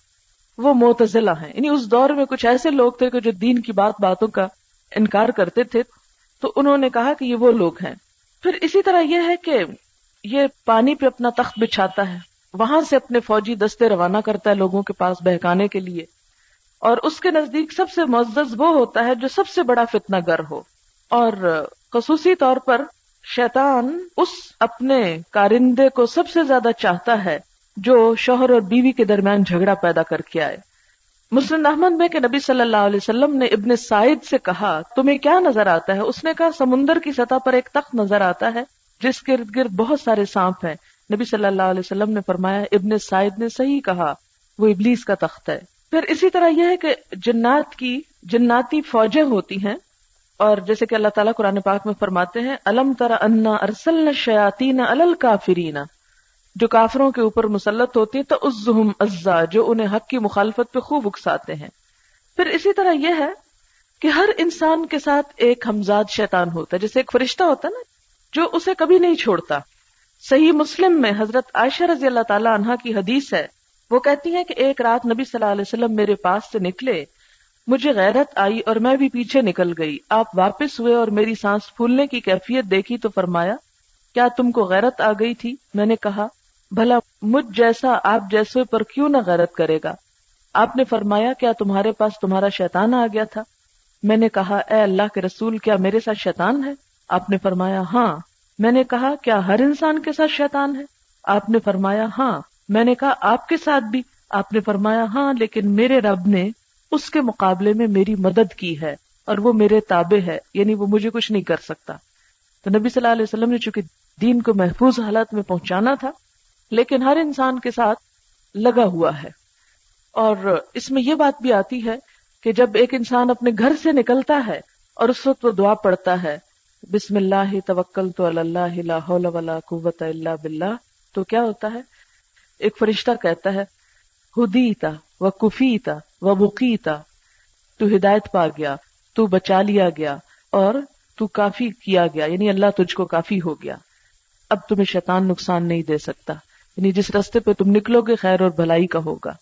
S1: وہ موتزلہ ہیں۔ یعنی اس دور میں کچھ ایسے لوگ تھے کہ جو دین کی بات باتوں کا انکار کرتے تھے۔ تو انہوں نے کہا کہ یہ وہ لوگ ہیں۔ پھر اسی طرح یہ ہے کہ یہ پانی پہ اپنا تخت بچھاتا ہے۔ وہاں سے اپنے فوجی دستے روانہ کرتا ہے لوگوں کے پاس بہکانے کے لیے۔ اور اس کے نزدیک سب سے معزز وہ ہوتا ہے جو سب سے بڑا فتنہ گر ہو۔ اور خصوصی طور پر شیطان اس اپنے کارندے کو سب سے زیادہ چاہتا ہے جو شوہر اور بیوی کے درمیان جھگڑا پیدا کر کے آئے۔ مسلم احمد میں کہ نبی صلی اللہ علیہ وسلم نے ابن سعید سے کہا، تمہیں کیا نظر آتا ہے؟ اس نے کہا، سمندر کی سطح پر ایک تخت نظر آتا ہے جس کے ارد گرد بہت سارے سانپ ہیں۔ نبی صلی اللہ علیہ وسلم نے فرمایا، ابن سعید نے صحیح کہا، وہ ابلیس کا تخت ہے۔ پھر اسی طرح یہ ہے کہ جنات کی، جناتی فوجیں ہوتی ہیں، اور جیسے کہ اللہ تعالیٰ قرآن پاک میں فرماتے ہیں، الم ترا انا ارسل شیاتی الل کافرین جو کافروں کے اوپر مسلط ہوتی تو اس ازا جو انہیں حق کی مخالفت پہ خوب اکساتے ہیں۔ پھر اسی طرح یہ ہے کہ ہر انسان کے ساتھ ایک ہمزاد شیطان ہوتا ہے۔ جیسے ایک فرشتہ ہوتا ہے نا، جو اسے کبھی نہیں چھوڑتا۔ صحیح مسلم میں حضرت عائشہ رضی اللہ تعالیٰ عنہ کی حدیث ہے۔ وہ کہتی ہیں کہ ایک رات نبی صلی اللہ علیہ وسلم میرے پاس سے نکلے، مجھے غیرت آئی اور میں بھی پیچھے نکل گئی۔ آپ واپس ہوئے اور میری سانس پھولنے کی کیفیت دیکھی تو فرمایا، کیا تم کو غیرت آ گئی تھی؟ میں نے کہا، بھلا مجھ جیسا آپ جیسے پر کیوں نہ غیرت کرے گا؟ آپ نے فرمایا، کیا تمہارے پاس تمہارا شیطان آ گیا تھا؟ میں نے کہا، اے اللہ کے رسول، کیا میرے ساتھ شیطان ہے؟ آپ نے فرمایا ہاں۔ میں نے کہا، کیا ہر انسان کے ساتھ شیطان ہے؟ آپ نے فرمایا ہاں. میں نے کہا، آپ کے ساتھ بھی. آپ نے فرمایا ہاں لیکن میرے رب نے اس کے مقابلے میں میری مدد کی ہے اور وہ میرے تابع ہے یعنی وہ مجھے کچھ نہیں کر سکتا۔ تو نبی صلی اللہ علیہ وسلم نے چونکہ دین کو محفوظ حالت میں پہنچانا تھا، لیکن ہر انسان کے ساتھ لگا ہوا ہے۔ اور اس میں یہ بات بھی آتی ہے کہ جب ایک انسان اپنے گھر سے نکلتا ہے اور اس وقت وہ دعا پڑتا ہے بسم اللہ توکل تو اللہ ولا قوت اللہ بلّہ تو کیا ہوتا ہے؟ ایک فرشتہ کہتا ہے، ہدیتا و کفیتا و بقیتا تو ہدایت پا گیا، تو بچا لیا گیا اور تو کافی کیا گیا یعنی اللہ تجھ کو کافی ہو گیا۔ اب تمہیں شیطان نقصان نہیں دے سکتا یعنی جس رستے پہ تم نکلو گے خیر اور بھلائی کا ہوگا۔